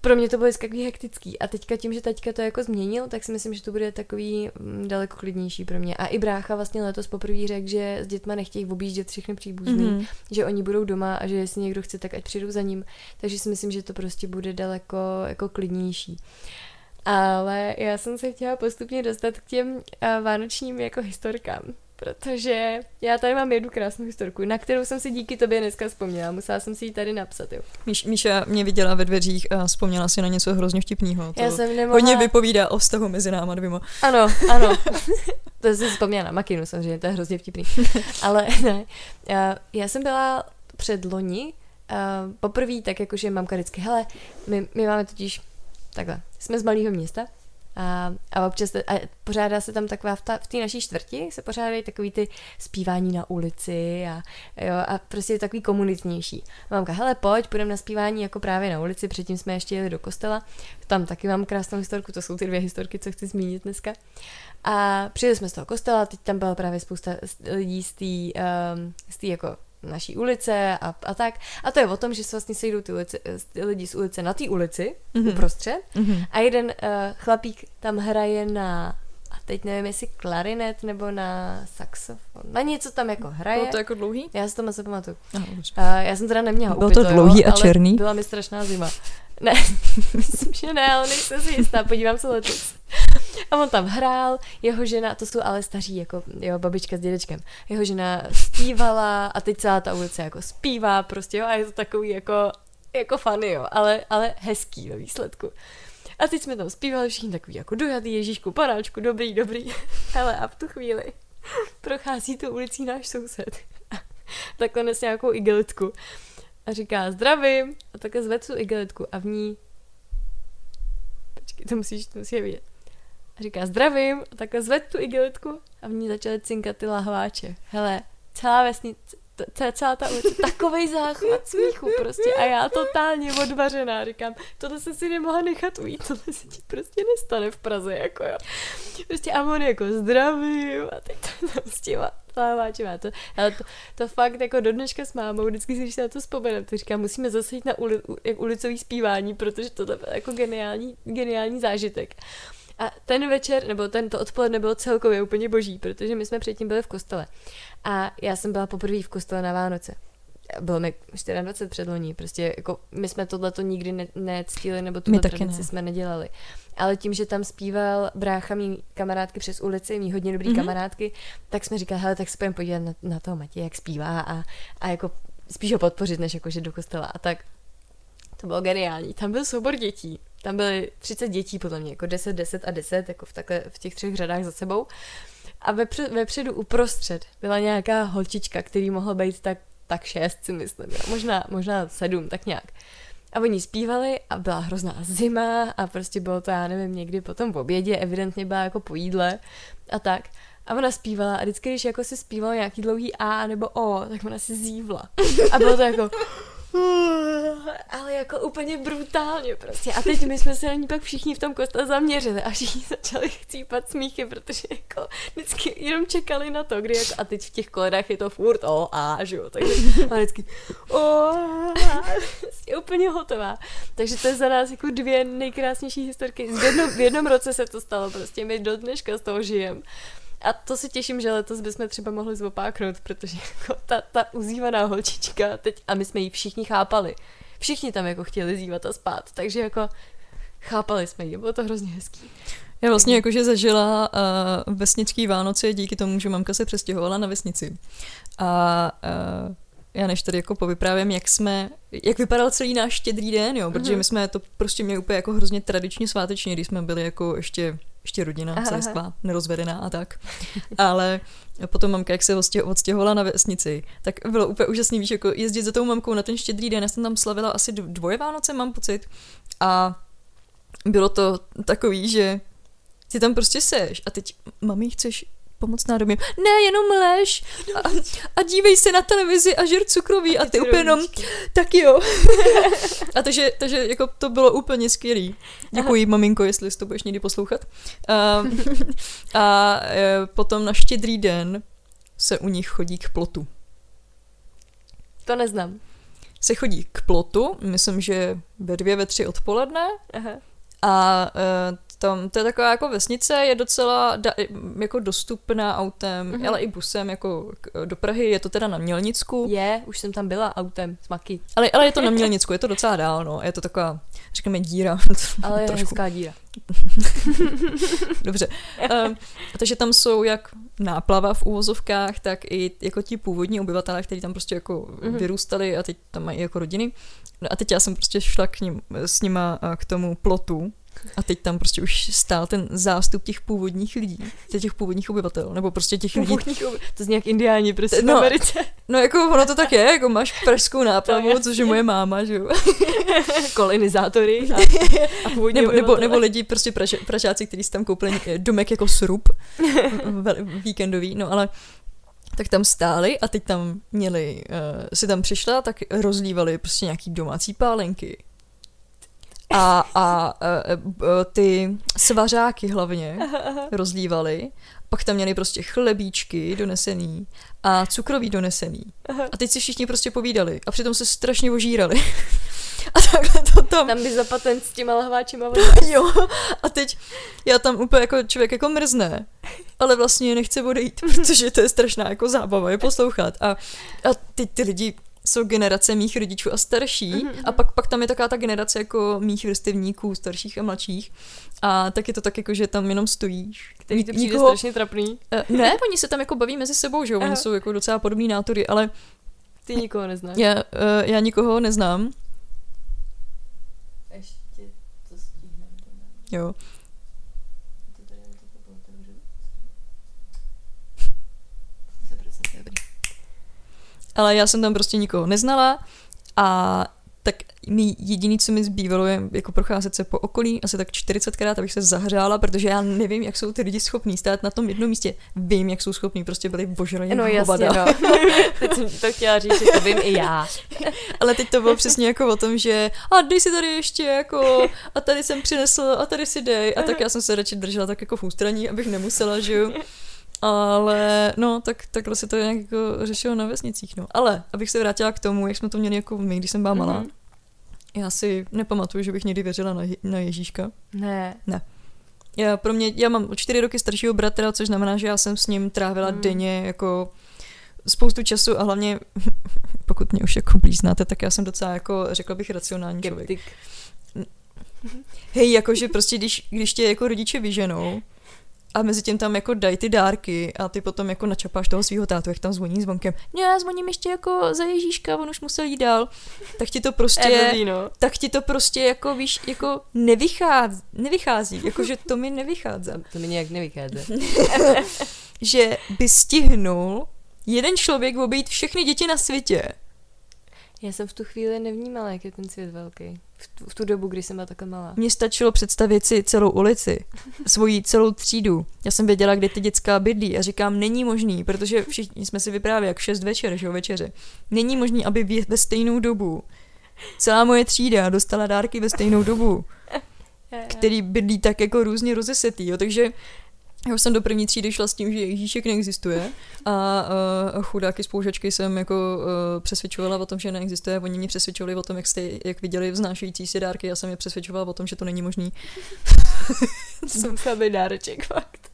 pro mě to bylo vždycky takový hektický. A teďka tím, že teďka to jako změnil, tak si myslím, že to bude takový mm, daleko klidnější pro mě. A i brácha vlastně letos poprvé řekl, že s dětma nechtějí objíždět všechny příbuzný, Mhm. že oni budou doma a že jestli někdo chce, tak ať přijdou za ním. Takže si myslím, že to prostě bude daleko jako klidnější. Ale já jsem se chtěla postupně dostat k těm uh, vánočním jako historkám, protože já tady mám jednu krásnou historku, na kterou jsem si díky tobě dneska vzpomněla. Musela jsem si ji tady napsat, jo. Míš, Míša mě viděla ve dveřích a vzpomněla si na něco hrozně vtipného. To Já jsem nemohla... hodně vypovídá o vztahu mezi náma dvěma. Ano, ano. [LAUGHS] to jsem si vzpomněla na Makinu samozřejmě, to je hrozně vtipný. [LAUGHS] Ale ne, já, jsem byla před loni poprvé tak jakože mamka vždycky, hele, my, my máme totiž takhle, jsme z malého města a, a občas, a pořádá se tam taková, v, ta, v té naší čtvrti se pořádají takový ty zpívání na ulici a, jo, a prostě je takový komunitnější. Mamka, hele, pojď, půjdeme na zpívání jako právě na ulici, předtím jsme ještě jeli do kostela, tam taky mám krásnou historku, to jsou ty dvě historky, co chci zmínit dneska. A přijeli jsme z toho kostela, teď tam byla právě spousta lidí z té um, jako naší ulice a, a tak. A to je o tom, že se vlastně sejdou ty, ulice, ty lidi z ulice na té ulici, Mhm. mm-hmm. uprostřed, Mhm. a jeden uh, chlapík tam hraje na, teď nevím, jestli klarinet nebo na saxofon, na něco tam jako hraje. Bylo to jako dlouhý? Já si to moc nepamatuju. Dobře. Uh, já jsem teda neměla Bylo upito, to dlouhý jo, a černý? Byla mi strašná zima. [LAUGHS] Ne, [LAUGHS] myslím, že ne, ale nejsem si jistá, podívám se letos. A on tam hrál, jeho žena, to jsou ale staří, jako jeho babička s dědečkem, jeho žena zpívala a teď celá ta ulice jako zpívá prostě, jo, a je to takový jako, jako funny, jo, ale, ale hezký ve výsledku. A teď jsme tam zpívali všichni takový jako dojatý Ježíšku, panáčku, dobrý, dobrý. [LAUGHS] Ale a v tu chvíli [LAUGHS] prochází tu ulicí náš soused. Takhle nes nějakou igelitku. A říká zdravím. A takhle zve tu igelitku a v ní... Počkej, to musíš, to musíš vidět. A říká zdravím, a takhle zved tu igelitku a v ní začaly cinkat ty lahváče. Hele, celá vesnice, t- celá ta ulice, takovej záchvat smíchu prostě a já totálně odvařená, říkám, tohle se si nemohla nechat ujít, tohle se ti prostě nestane v Praze, jako jo. Prostě a on jako zdravím a teď to tam s těma lahváčema, to, ale to, to fakt jako do dneška s mámou, vždycky si, když se na to vzpomenem, to říkám, musíme zase jít na uli, ulicový zpívání, protože to je jako geniální, geniální zážitek. A ten večer, nebo tento odpoledne bylo celkově úplně boží, protože my jsme předtím byli v kostele. A já jsem byla poprvé v kostele na Vánoce. Bylo mi 24 předloní, prostě jako my jsme tohleto nikdy ne, nectili, nebo tu tradici ne. jsme nedělali. Ale tím, že tam zpíval brácha mý kamarádky přes ulici, mý hodně dobrý mm-hmm. kamarádky, tak jsme říkali, hele, tak se půjdeme podívat na, na toho Matěje, jak zpívá a, a jako spíš ho podpořit, než jakože do kostela. A tak to bylo geniální. Tam byl soubor dětí. Tam byly 30 dětí podle mě, jako 10, 10 a 10, jako v, takhle, v těch třech řadách za sebou. A vepřed, vepředu uprostřed byla nějaká holčička, který mohl být tak, tak šest, si myslím. Jo. Možná, možná sedm, tak nějak. A oni zpívali a byla hrozná zima a prostě bylo to, já nevím, někdy potom v obědě, evidentně byla jako po jídle a tak. A ona zpívala a vždycky, když jako si zpívala nějaký dlouhý A nebo O, tak ona si zívla. A bylo to jako ale jako úplně brutálně prostě. A teď my jsme se na ní pak všichni v tom kostele zaměřili a všichni začali chcípat smíchy, protože jako vždycky jenom čekali na to, kdy jako, a teď v těch koledách je to furt o a, že jo, takže a vždycky o prostě úplně hotová. Takže to je za nás jako dvě nejkrásnější historky. V jednom, v jednom roce se to stalo, prostě my do dneška z toho žijeme. A to se těším, že letos bychom třeba mohli zopáknout, protože jako ta, ta uzývaná holčička teď, a my jsme ji všichni chápali. Všichni tam jako chtěli zývat a spát, takže jako chápali jsme ji, bylo to hrozně hezký. Já vlastně jakože zažila uh, vesnický Vánoce díky tomu, že mamka se přestěhovala na vesnici. A uh, já než tady jako povyprávím, jak jsme, jak vypadal celý náš štědrý den, jo, protože mhm. my jsme to prostě měli úplně jako hrozně tradičně sváteční, když jsme byli jako ještě ještě rodina, celá nerozvedená a tak. [LAUGHS] Ale potom mamka, jak se odstěhovala na vesnici, tak bylo úplně úžasný, víš, jako jezdit za tou mamkou na ten štědrý den. Já jsem tam slavila asi dvoje Vánoce, mám pocit. A bylo to takový, že ty tam prostě seš a teď, mami, chceš pomocná domě. Ne, jenom lež a, a dívej se na televizi a žer cukroví a ty úplně jenom, tak jo. [LAUGHS] a takže, takže jako to bylo úplně skvělý. Děkuji, Aha. maminko, jestli to budeš někdy poslouchat. A, a e, potom na štědrý den se u nich chodí k plotu. To neznám. Se chodí k plotu, myslím, že ve dvě, ve tři odpoledne. Aha. A uh, tam, to je taková jako vesnice, je docela da, jako dostupná autem, mm-hmm. ale i busem jako do Prahy, je to teda na Mělnicku. Je, už jsem tam byla autem, smaky. Ale, ale je to na Mělnicku, je to docela dál, no, je to taková, říkáme díra. [LAUGHS] Ale je hezká díra. [LAUGHS] Dobře. Um, takže tam jsou jak náplava v úvozovkách, tak i jako ti původní obyvatelé, kteří tam prostě jako mm-hmm. vyrůstali a teď tam mají jako rodiny. No a teď já jsem prostě šla k ním, s nima k tomu plotu, a teď tam prostě už stál ten zástup těch původních lidí, těch původních obyvatel, nebo prostě těch lidí. To zní jak indiáni prostě no, v Americe. No jako ono to tak je, jako máš pražskou náplavu, což je moje máma, že jo. [LAUGHS] Kolonizátory a, [LAUGHS] a původní nebo, nebo, nebo, lidi, prostě praž, pražáci, kteří si tam koupili domek jako srub [LAUGHS] víkendový, no ale tak tam stáli a teď tam měli, uh, si tam přišla, tak rozlívali prostě nějaký domácí pálenky a, a, a, a ty svařáky hlavně rozlívali. Pak tam měli prostě chlebíčky donesený a cukroví donesený. A teď si všichni prostě povídali a přitom se strašně ožírali. [LAUGHS] A takhle to tam... Tam by za patent s těma lahváčima [LAUGHS] Jo, a teď já tam úplně jako člověk jako mrzne, ale vlastně nechce odejít, [LAUGHS] protože to je strašná jako zábava je poslouchat. A, a teď ty lidi jsou generace mých rodičů a starší mm-hmm. a pak, pak tam je taková ta generace jako mých vrstevníků, starších a mladších a tak je to tak jako, že tam jenom stojíš. Který ty přijde nikoho... strašně trapný. Uh, ne, [LAUGHS] oni se tam jako baví mezi sebou, že jo, oni jsou jako docela podobný nátory, ale ty nikoho neznáš. Já, uh, já nikoho neznám. To. Jo. Ale já jsem tam prostě nikoho neznala a tak mi jediný, co mi zbývalo, je jako procházet se po okolí, asi tak 40krát, abych se zahřála, protože já nevím, jak jsou ty lidi schopní stát na tom jednom místě. Vím, jak jsou schopní, prostě byli božraně No jasně, no. [LAUGHS] teď jsem to chtěla říct, že to vím i já. [LAUGHS] Ale teď to bylo přesně jako o tom, že a dej si tady ještě jako a tady jsem přinesl a tady si dej a tak já jsem se radši držela tak jako v ústraní, abych nemusela, že jo. Ale no, tak takhle se to nějak jako řešilo na vesnicích, no. Ale, abych se vrátila k tomu, jak jsme to měli jako my, když jsem byla malá. Mm-hmm. Já si nepamatuju, že bych někdy věřila na, na Ježíška. Ne. Ne. Já, pro mě, já mám čtyři roky staršího bratra, což znamená, že já jsem s ním trávila mm. denně jako spoustu času a hlavně, [LAUGHS] pokud mě už jako blíž znáte, tak já jsem docela jako, řekla bych, racionální člověk. Hej, jakože prostě, když, když tě jako rodiče vyženou, a mezi tím tam jako dají ty dárky a ty potom jako načapáš toho svého tátu, jak tam zvoní zvonkem. Ne, já zvoním ještě jako za Ježíška, on už musel jít dál. Tak ti to prostě, no. tak ti to prostě jako víš, jako nevychází, nevychází, jakože to mi nevychází. To mi nějak nevychází. [LAUGHS] že by stihnul jeden člověk obejít všechny děti na světě. Já jsem v tu chvíli nevnímala, jak je ten svět velký. V tu, v tu dobu, kdy jsem byla takhle malá. Mně stačilo představit si celou ulici, svoji celou třídu. Já jsem věděla, kde ty dětská bydlí a říkám, není možný, protože všichni jsme si vyprávěli jak šest večer, že jo, večeře. Není možný, aby ve stejnou dobu celá moje třída dostala dárky ve stejnou dobu, [LAUGHS] který bydlí tak jako různě rozesetý, jo, takže já už jsem do první třídy šla s tím, že Ježíšek neexistuje a uh, chudáky spoužačky jsem jako uh, přesvědčovala o tom, že neexistuje. Oni mě přesvědčovali o tom, jak jste, jak viděli vznášející si dárky, já jsem je přesvědčovala o tom, že to není možný. [LAUGHS] jsem samý dáreček, fakt.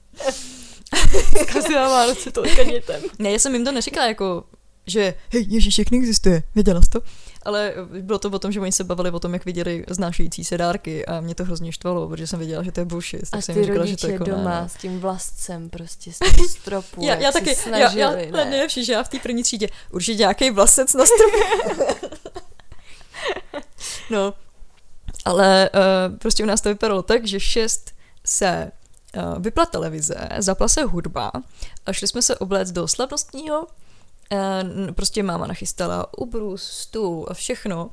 [LAUGHS] Zkazila Vánoce tolika dětem. Ne, já jsem jim to neříkala jako, že hej, Ježíšek neexistuje, věděla jsi to? Ale bylo to o tom, že oni se bavili o tom, jak viděli znášející se dárky a mě to hrozně štvalo, protože jsem věděla, že to je bullshit. Tak a jsem ty říkala, že to je jako doma ne. s tím vlastcem prostě z [LAUGHS] toho stropu, já, já taky, snažili, já, já, ne. nejlepší, že já v té první třídě určitě nějaký vlasec na stropu. [LAUGHS] no, ale uh, prostě u nás to vypadalo tak, že šest se uh, vypla televize, zapla se hudba a šli jsme se obléct do slavnostního Eh, prostě máma nachystala ubrus, stůl a všechno.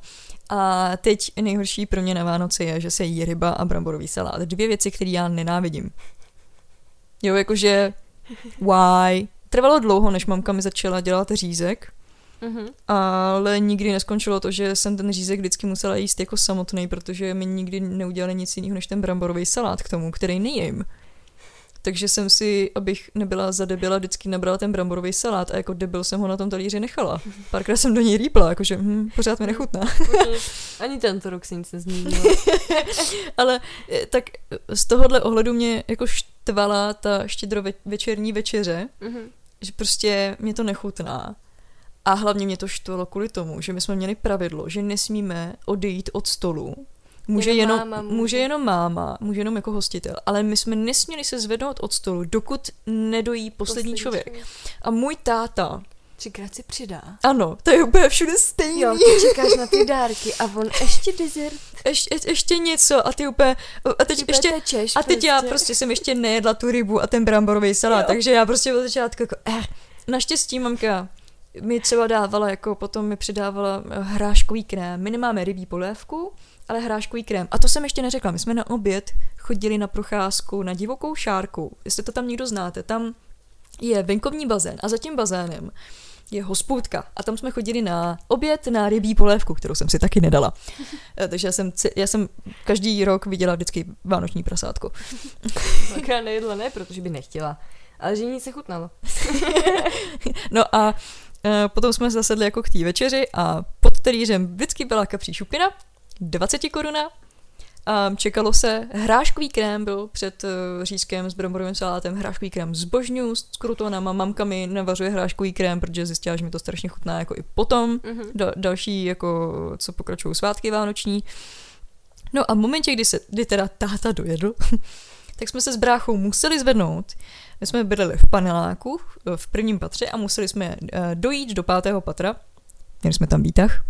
A teď nejhorší pro mě na Vánoce je, že se jí ryba a bramborový salát. Dvě věci, které já nenávidím. Jo, jakože why? Trvalo dlouho, než mamka mi začala dělat řízek, mm-hmm. ale nikdy neskončilo to, že jsem ten řízek vždycky musela jíst jako samotný, protože mi nikdy neudělali nic jiného než ten bramborový salát k tomu, který nejím. Takže jsem si, abych nebyla zadebila, vždycky nabrala ten bramborový salát a jako debil jsem ho na tom talíři nechala. Párkrát jsem do něj rýpla, jakože hm, pořád mi nechutná. [LAUGHS] Ani tento rok si nic nezmínil. [LAUGHS] Ale eh, tak eh, z tohohle ohledu mě jako štvala ta štědrovečerní večeře, mm-hmm. že prostě mě to nechutná. A hlavně mě to štvalo kvůli tomu, že my jsme měli pravidlo, že nesmíme odejít od stolu, Může jenom, jenom máma, může. může jenom máma, může jenom jako hostitel, ale my jsme nesměli se zvednout od stolu, dokud nedojí poslední, poslední člověk. člověk. A můj táta Třikrát si přidá. Ano, to je úplně všude stejný. Jo, ty čekáš na ty dárky a on ještě dezert. Ještě, ještě něco a ty úplně, a teď ještě, tečeš, a teď prostě. já prostě jsem ještě nejedla tu rybu a ten bramborový salát, jo. takže já prostě od začátku jako, eh, naštěstí mamka mi třeba dávala, jako potom mi přidávala hráškový krém. My nemáme rybí polévku, ale hráškový krém. A to jsem ještě neřekla. My jsme na oběd chodili na procházku na divokou šárku. Jestli to tam někdo znáte, tam je venkovní bazén a za tím bazénem je hospůdka. A tam jsme chodili na oběd na rybí polévku, kterou jsem si taky nedala. Eh, [LAUGHS] takže já jsem, já jsem každý rok viděla vždycky vánoční prasátko. Taká [LAUGHS] nejedla ne, protože by nechtěla. Ale že nic nechutnalo. [LAUGHS] no a e, potom jsme zasedli jako k té večeři a pod talířem vždycky byla kapří šupina 20 koruna. Um, čekalo se, hráškový krém byl před uh, řízkem s bramborovým salátem, hráškový krém z božňů, s krutonama, mamka mi navařuje hráškový krém, protože zjistila, že mi to strašně chutná jako i potom, mm-hmm. da, další jako, co pokračují svátky vánoční. No a v momentě, kdy, se, kdy teda táta dojedl, [LAUGHS] tak jsme se s bráchou museli zvednout. My jsme bydleli v paneláku v prvním patře a museli jsme uh, dojít do pátého patra. Měli jsme tam výtah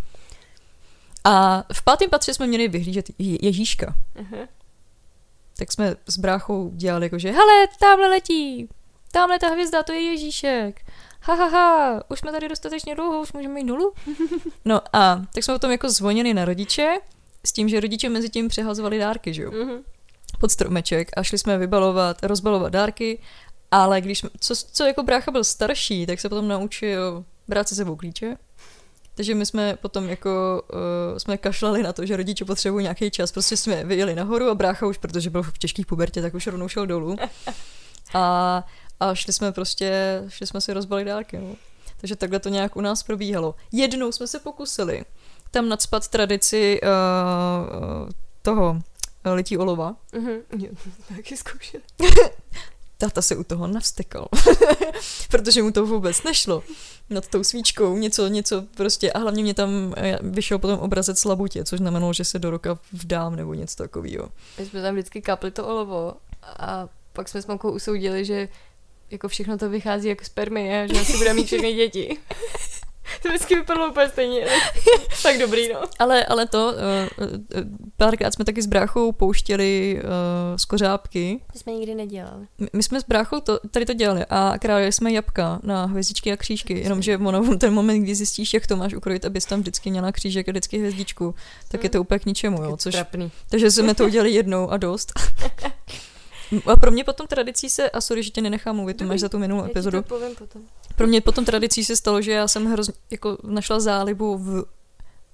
a v pátém patře jsme měli vyhlížet Ježíška. Uh-huh. Tak jsme s bráchou dělali jako, že hele, tamhle letí, tamhle ta hvězda, to je Ježíšek. ha, ha, ha, už jsme tady dostatečně dlouho, už můžeme jít dolů. [LAUGHS] No a tak jsme potom jako zvonili na rodiče, s tím, že rodiče mezi tím přehazovali dárky, že jo, Mhm. pod stromeček a šli jsme vybalovat, rozbalovat dárky, ale když, co, co jako brácha byl starší, tak se potom naučil brát se sebou klíče, takže my jsme potom jako uh, jsme kašlali na to, že rodiče potřebují nějaký čas. Prostě jsme vyjeli nahoru a brácha už, protože byl v těžký pubertě, tak už rovnou šel dolů. [LAUGHS] A, a šli jsme prostě, šli jsme si rozbalit dárky. No. Takže takhle to nějak u nás probíhalo. Jednou jsme se pokusili tam nadspat tradici uh, toho uh, lití olova. Mhm. Jo, [LAUGHS] taky zkoušeli. [LAUGHS] Táta se u toho navstekal, protože mu to vůbec nešlo. Nad tou svíčkou něco, něco prostě a hlavně mě tam eh, vyšel potom obrazec labutě, což znamenalo, že se do roka vdám nebo něco takového. My jsme tam vždycky kapli to olovo a pak jsme s mamkou usoudili, že jako všechno to vychází jako spermie a že asi bude mít všechny děti. [LAUGHS] to vždycky vypadalo úplně stejně. [LAUGHS] tak dobrý, no. Ale, ale to, uh, uh, párkrát jsme taky s bráchou pouštěli uh, z kořápky. To jsme nikdy nedělali. My- My jsme s bráchou to, tady to dělali a krájeli jsme jabka na hvězdičky a křížky, jenomže ono, ten moment, kdy zjistíš, jak to máš ukrojit, abys tam vždycky měla křížek a vždycky hvězdičku, tak je to úplně k ničemu, jo, což Trapný. Takže jsme to udělali jednou a dost. [LAUGHS] A pro mě potom tradicí se, a sorry, že tě nenechám mluvit, to máš za tu minulou Já ti epizodu. to povím potom. Pro mě potom tradicí se stalo, že já jsem hrozně, jako našla zálibu v,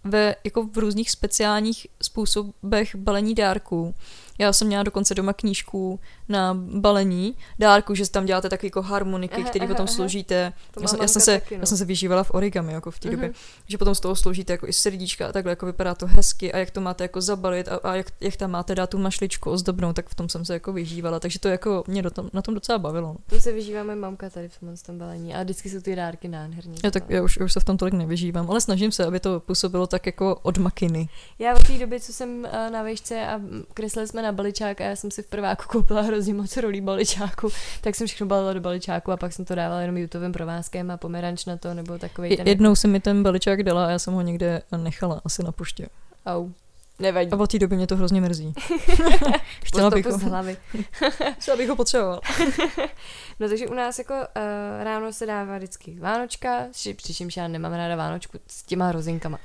ve, jako v různých speciálních způsobech balení dárků. Já jsem měla dokonce doma knížku na balení dárku, že tam děláte taky jako harmoniky, Aha, které aha, potom aha. složíte. To Já jsem, já, jsem se, taky, no. já jsem se vyžívala v origami jako v té době, Mhm. že potom z toho složíte jako i srdíčka a takhle, jako vypadá to hezky a jak to máte jako zabalit a, a jak, jak tam máte dát tu mašličku ozdobnou, tak v tom jsem se jako vyžívala, takže to jako mě do tom, na tom docela bavilo. no. To se vyžívá moje mamka tady v tomhle tom balení a vždycky jsou ty dárky nádherný. Já, tak, já už, už se v tom tolik nevyžívám, ale snažím se, aby to působilo tak jako od makiny. Já od té doby, co jsem eh, na výšce a kreslili jsme na baličák a já jsem si v prváku [LAUGHS] koupila hrozně moc rolí baličáku, tak jsem všechno balila do baličáku a pak jsem to dávala jenom YouTubem provázkem a pomeranč na to, nebo takový ten... Je, jednou se mi ten baličák dala a já jsem ho někde nechala, asi na poště. Au. Nevadí. A od té doby mě to hrozně mrzí. [LAUGHS] Chtěla bych, Postupu z ho, hlavy. [LAUGHS] chtěla bych ho potřebovala. No takže u nás jako uh, ráno se dává vždycky Vánočka, přičemž já nemám ráda Vánočku s těma rozinkama.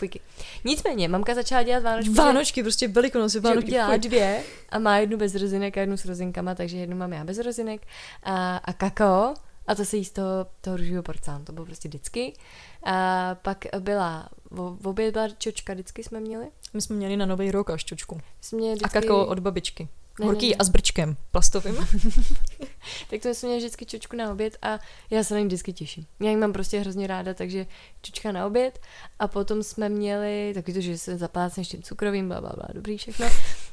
Fujky. Nicméně, mamka začala dělat Vánočku, že- Vánočky, prostě velikonoce, že Vánočky. udělá fuj. dvě a má jednu bez rozinek a jednu s rozinkama, takže jednu mám já bez rozinek a, a kakao a to se jí z toho, toho růžového porcelánu, to bylo prostě vždycky. A pak byla, v, oběd byla čočka, vždycky jsme měli. My jsme měli na nový rok až čočku. Jsme měli A vždycky, kakao od babičky. Ne, Horký ne, ne. a s brčkem, plastovým. [LAUGHS] Tak to jsme měli vždycky čočku na oběd a já se na ní vždycky těším. Já ji mám prostě hrozně ráda, takže čočka na oběd a potom jsme měli taky to, že se zaplácneš tím cukrovým, bla, bla, bla, dobrý všechno.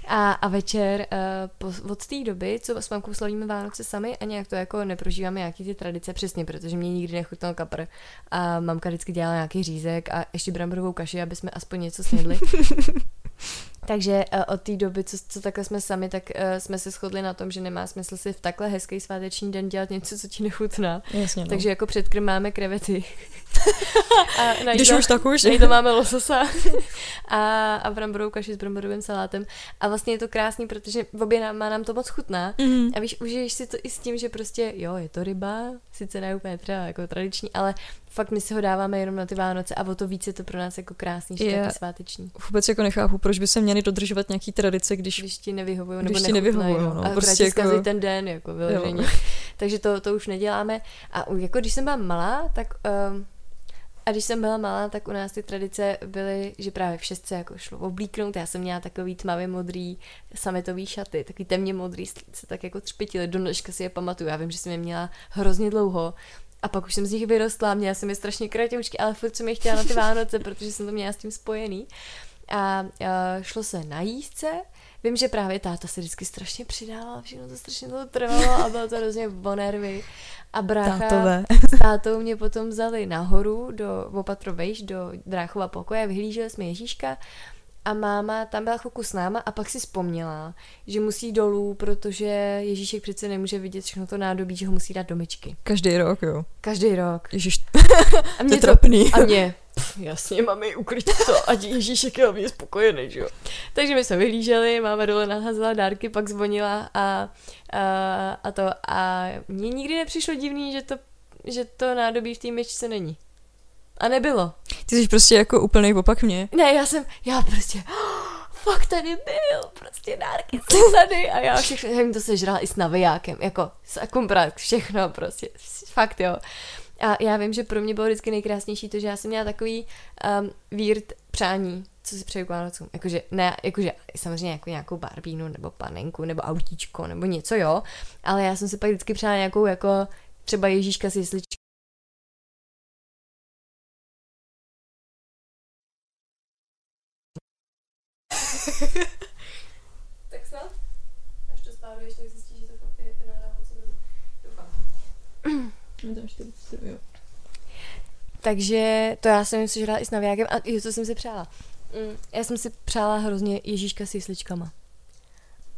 A, a večer uh, po, od té doby, co s mamkou slavíme Vánoce sami a nějak to jako neprožíváme nějaký ty tradice přesně, protože mě nikdy nechutnal kapr a mamka vždycky dělala nějaký řízek a ještě bramborovou kaši, aby jsme aspoň něco snědli. [LAUGHS] Takže uh, od té doby, co, co takhle jsme sami, tak uh, jsme se shodli na tom, že nemá smysl si v takhle hezký sváteční den dělat něco, co ti nechutná. Jasně, no. Takže jako předkrm máme krevety. [LAUGHS] a na Když jídlo- už tak už. jídlo máme lososa [LAUGHS] a, a bramborovou kaši s bramborovým salátem. A vlastně je to krásný, protože v obě nám, má nám to moc chutná. Mhm. A víš, užiješ si to i s tím, že prostě, jo, je to ryba, sice ne úplně třeba jako tradiční, ale fakt my si ho dáváme jenom na ty Vánoce a o to víc je to pro nás jako krásný, že sváteční. Vůbec jako nechápu, proč by se měli dodržovat nějaký tradice, když Když ti nevyhovují Když nebo ti nechutnají, nevyhovujou, no, A prostě prostě jako- ten den, jako vyloženě. [LAUGHS] Takže to, to už neděláme. A jako když jsem byla malá, tak... Um, a když jsem byla malá, tak u nás ty tradice byly, že právě v šestce jako šlo oblíknout. Já jsem měla takový tmavě modrý sametový šaty, takový temně modrý, se tak jako třpitily. Do dneška si je pamatuju. Já vím, že jsem je měla hrozně dlouho. A pak už jsem z nich vyrostla, měla jsem je strašně kratěučky, ale furt jsem je chtěla na ty [LAUGHS] Vánoce, protože jsem to měla s tím spojený. A, a šlo se na jízdce, Vím, že právě táta se vždycky strašně přidala, všechno to strašně dlouho trvalo a bylo to hrozně o nervy. A brácha tátové. s tátou mě potom vzali nahoru do opatro vejš, do dráchova pokoje, vyhlíželi jsme Ježíška a máma tam byla chvilku s náma a pak si vzpomněla, že musí dolů, protože Ježíšek přece nemůže vidět všechno to nádobí, že ho musí dát do myčky. Každý rok, jo. Každý rok. Ježiš, [LAUGHS] A to je trapný. a mě, pff, jasně, mami, uklid to, ať Ježíšek je hlavně spokojený, že jo. Takže my jsme vyhlíželi, máma dole nahazila dárky, pak zvonila a, a, a to. A mně nikdy nepřišlo divný, že to že to nádobí v té myčce není. A nebylo. Ty jsi prostě jako úplný opak mě. Ne, já jsem, já prostě, [GASPS] fakt tady byl, prostě dárky jsou tady a já všechno, jsem to sežrala i s navijákem, jako s akumprat, všechno prostě, fakt jo. A já vím, že pro mě bylo vždycky nejkrásnější to, že já jsem měla takový um, weird přání, co si přeju k Vánocům. Jakože, ne, jakože samozřejmě jako nějakou barbínu, nebo panenku, nebo autíčko, nebo něco, jo. Ale já jsem si pak vždycky přála nějakou jako třeba Ježíška s. tak snad, až to spáruješ, tak zjistíš, že to fakt je nahrávací Doufám. Takže to já jsem si žrala i s navijákem a jo, co jsem si přála. Mm, já jsem si přála hrozně Ježíška s jesličkama.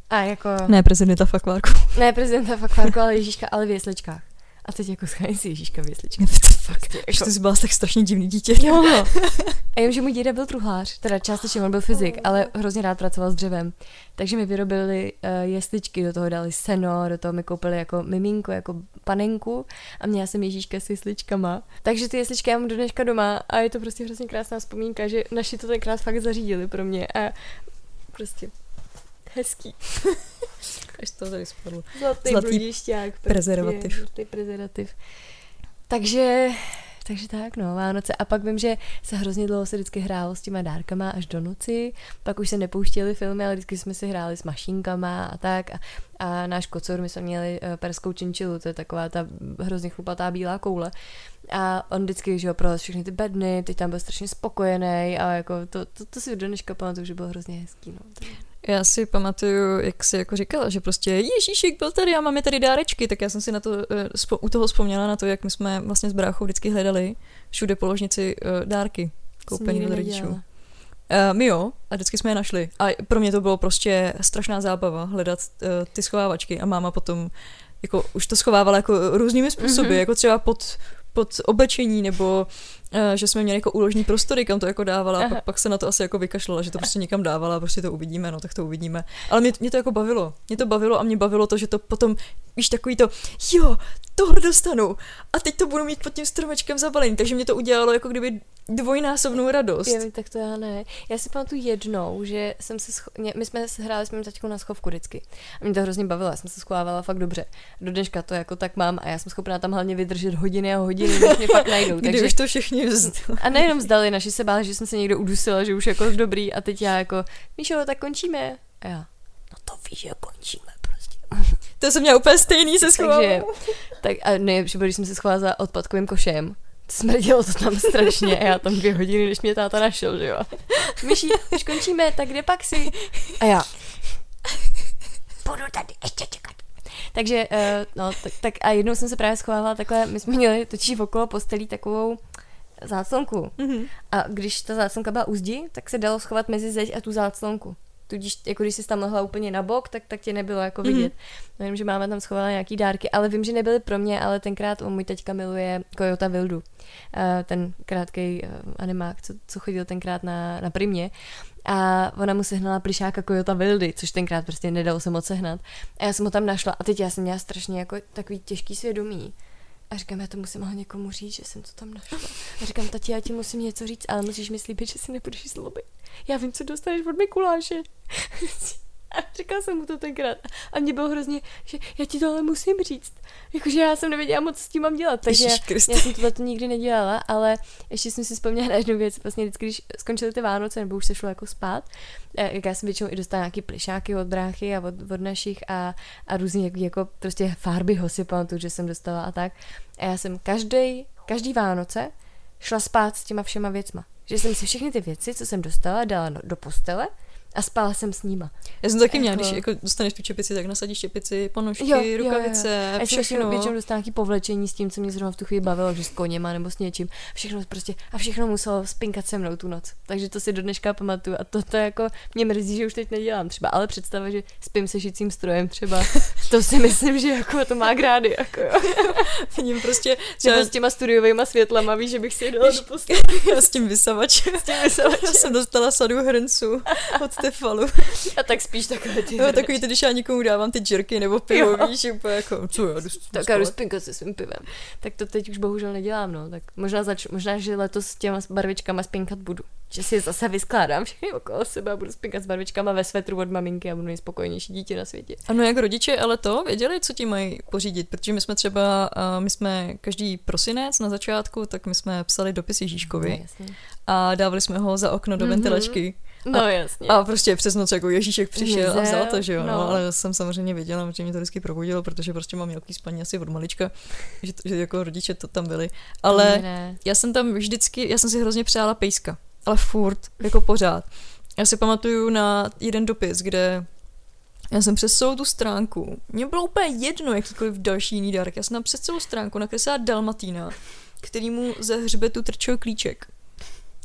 A jako... Ne prezidenta Fakvárku. Ne prezidenta Fakvárku, ale Ježíška, ale v jesličkách. A teď jako schání si Ježíška v jesličkách. Fakt, jako... Že ty jsi byla tak strašně divný dítě. Jo, no. A jenom, že můj děda byl truhlář, teda částečně on byl fyzik, ale hrozně rád pracoval s dřevem. Takže mi vyrobili uh, jesličky, do toho dali seno, do toho mi koupili jako miminko, jako panenku a měla jsem Ježíška s jesličkama. Takže ty jesličky já mám do dneška doma a je to prostě hrozně krásná vzpomínka, že naši to tenkrát fakt zařídili pro mě a prostě hezký. [LAUGHS] Až to tady spadlo. Zlatý, Zlatý budišťák. Prostě, prezervativ. Zlatý prezervativ. Takže takže tak, no, Vánoce. A pak vím, že se hrozně dlouho se vždycky hrálo s těma dárkama až do noci. Pak už se nepouštěli filmy, ale vždycky jsme si hráli s mašinkama a tak. A, a náš kocor, my jsme měli uh, perskou činčilu, to je taková ta hrozně chlupatá bílá koule. A on vždycky, že jo, pro všechny ty bedny, teď tam byl strašně spokojený a jako to, to, to si do dneška pamatuju, že bylo hrozně hezký, no. Já si pamatuju, jak jsi jako říkala, že prostě Ježíšek byl tady a máme tady dárečky, tak já jsem si na to, uh, u toho vzpomněla na to, jak my jsme vlastně s bráchou vždycky hledali všude po ložnici uh, dárky koupený od rodičů. Uh, my jo, a vždycky jsme je našli. A pro mě to bylo prostě strašná zábava hledat uh, ty schovávačky a máma potom jako už to schovávala jako různými způsoby, mm-hmm. jako třeba pod pod oblečení, nebo uh, že jsme měli jako úložní prostory, kam to jako dávala, a pak, pak se na to asi jako vykašlala, že to prostě někam dávala, prostě to uvidíme, no tak to uvidíme. Ale mě, mě to jako bavilo, mě to bavilo a mě bavilo to, že to potom, víš, takový to, jo, tohle dostanu a teď to budu mít pod tím stromečkem zabalený, takže mě to udělalo jako kdyby dvojnásobnou radost. Jo, tak to já ne. Já si pamatuju jednou, že jsem se, scho- my jsme hráli s mým taťkou na schovku vždycky. A mě to hrozně bavilo, já jsem se schovávala fakt dobře. Do dneška to jako tak mám a já jsem schopná tam hlavně vydržet hodiny a hodiny, než mě fakt najdou. [LAUGHS] Kdy takže... už to všichni vzdali. A nejenom vzdali, naši se báli, že jsem se někdo udusila, že už jako dobrý a teď já jako, Míšo, tak končíme. A já, no to víš, že končíme prostě. To jsem měla úplně stejný se schovávat. Takže, tak a ne, když jsem se schovala za odpadkovým košem, smrdělo to tam strašně a já tam dvě hodiny, než mě táta našel, že jo. Myší, už končíme, tak kde pak si? A já. Budu tady ještě čekat. Takže, uh, no, tak, tak, a jednou jsem se právě schovávala takhle, my jsme měli totiž okolo postelí takovou záclonku. Mm-hmm. A když ta záclonka byla u zdi, tak se dalo schovat mezi zeď a tu záclonku tudíž jako když jsi tam lehla úplně na bok, tak, tak tě nebylo jako vidět. Mm-hmm. Vím, že máme tam schovala nějaký dárky, ale vím, že nebyly pro mě, ale tenkrát on můj teďka miluje Kojota Vildu. Uh, ten krátký uh, animák, co, co chodil tenkrát na, na primě. A ona mu sehnala plišáka Kojota Vildy, což tenkrát prostě nedalo se moc sehnat. A já jsem ho tam našla a teď já jsem měla strašně jako takový těžký svědomí a říkám, já to musím ale někomu říct, že jsem to tam našla. A říkám, tati, já ti musím něco říct, ale musíš mi slíbit, že si nebudeš zlobit. Já vím, co dostaneš od Mikuláše. A říkala jsem mu to tenkrát. A mě bylo hrozně, že já ti to ale musím říct. Jakože já jsem nevěděla moc, s tím mám dělat. Takže já, já jsem tohle to nikdy nedělala, ale ještě jsem si vzpomněla na jednu věc. Vlastně vždycky, když skončily ty Vánoce, nebo už se šlo jako spát, eh, jak já jsem většinou i dostala nějaký plišáky od bráchy a od, od našich a, a různý jako, jako prostě farby si pamatuju, že jsem dostala a tak. A já jsem každý, každý Vánoce šla spát s těma všema věcma. Že jsem si všechny ty věci, co jsem dostala, dala do postele a spala jsem s nima. Já jsem taky měla, jako... když jako dostaneš tu čepici, tak nasadíš čepici, ponožky, jo, rukavice, jo, jo. všechno. Já většinou dostala nějaký povlečení s tím, co mě zrovna v tu chvíli bavilo, že s koněma nebo s něčím. Všechno prostě, a všechno muselo spinkat se mnou tu noc. Takže to si do dneška pamatuju. A to, to jako mě mrzí, že už teď nedělám třeba, ale představa, že spím se šicím strojem třeba, to si [LAUGHS] myslím, že jako to má grády. Jako, jo. [LAUGHS] Vidím prostě, třeba s těma studiovými světlama, víš, že bych si dala do postele. [LAUGHS] s tím vysavačem. S tím vysavačem. Já jsem dostala sadu hrnců od Stefalu. A tak spíš takové ty. No, takový ty, když já někomu dávám ty džerky nebo pivo, Jo. víš, úplně jako, co já jdu Tak já jdu spinkat se svým pivem. Tak to teď už bohužel nedělám, no. Tak možná, zač- možná že letos s těma barvičkama spinkat budu. Že si je zase vyskládám všechny okolo sebe a budu spinkat s barvičkama ve svetru od maminky a budu nejspokojenější dítě na světě. Ano, jak rodiče, ale to věděli, co ti mají pořídit, protože my jsme třeba, my jsme každý prosinec na začátku, tak my jsme psali dopis Ježíškovi No, jasně. a dávali jsme ho za okno do Mhm. ventilačky. No jasně. A prostě přes noc jako Ježíšek přišel a Mizel, vzal to, že jo. No. no. ale jsem samozřejmě věděla, že mě to vždycky probudilo, protože prostě mám mělký spaní asi od malička, že, to, že jako rodiče to tam byli. Ale Ne, ne. já jsem tam vždycky, já jsem si hrozně přála pejska, ale furt, jako pořád. Já si pamatuju na jeden dopis, kde já jsem přes celou tu stránku, mě bylo úplně jedno, jakýkoliv další jiný dárek, já jsem tam přes celou stránku nakreslila Dalmatína, který mu ze hřbetu trčel klíček.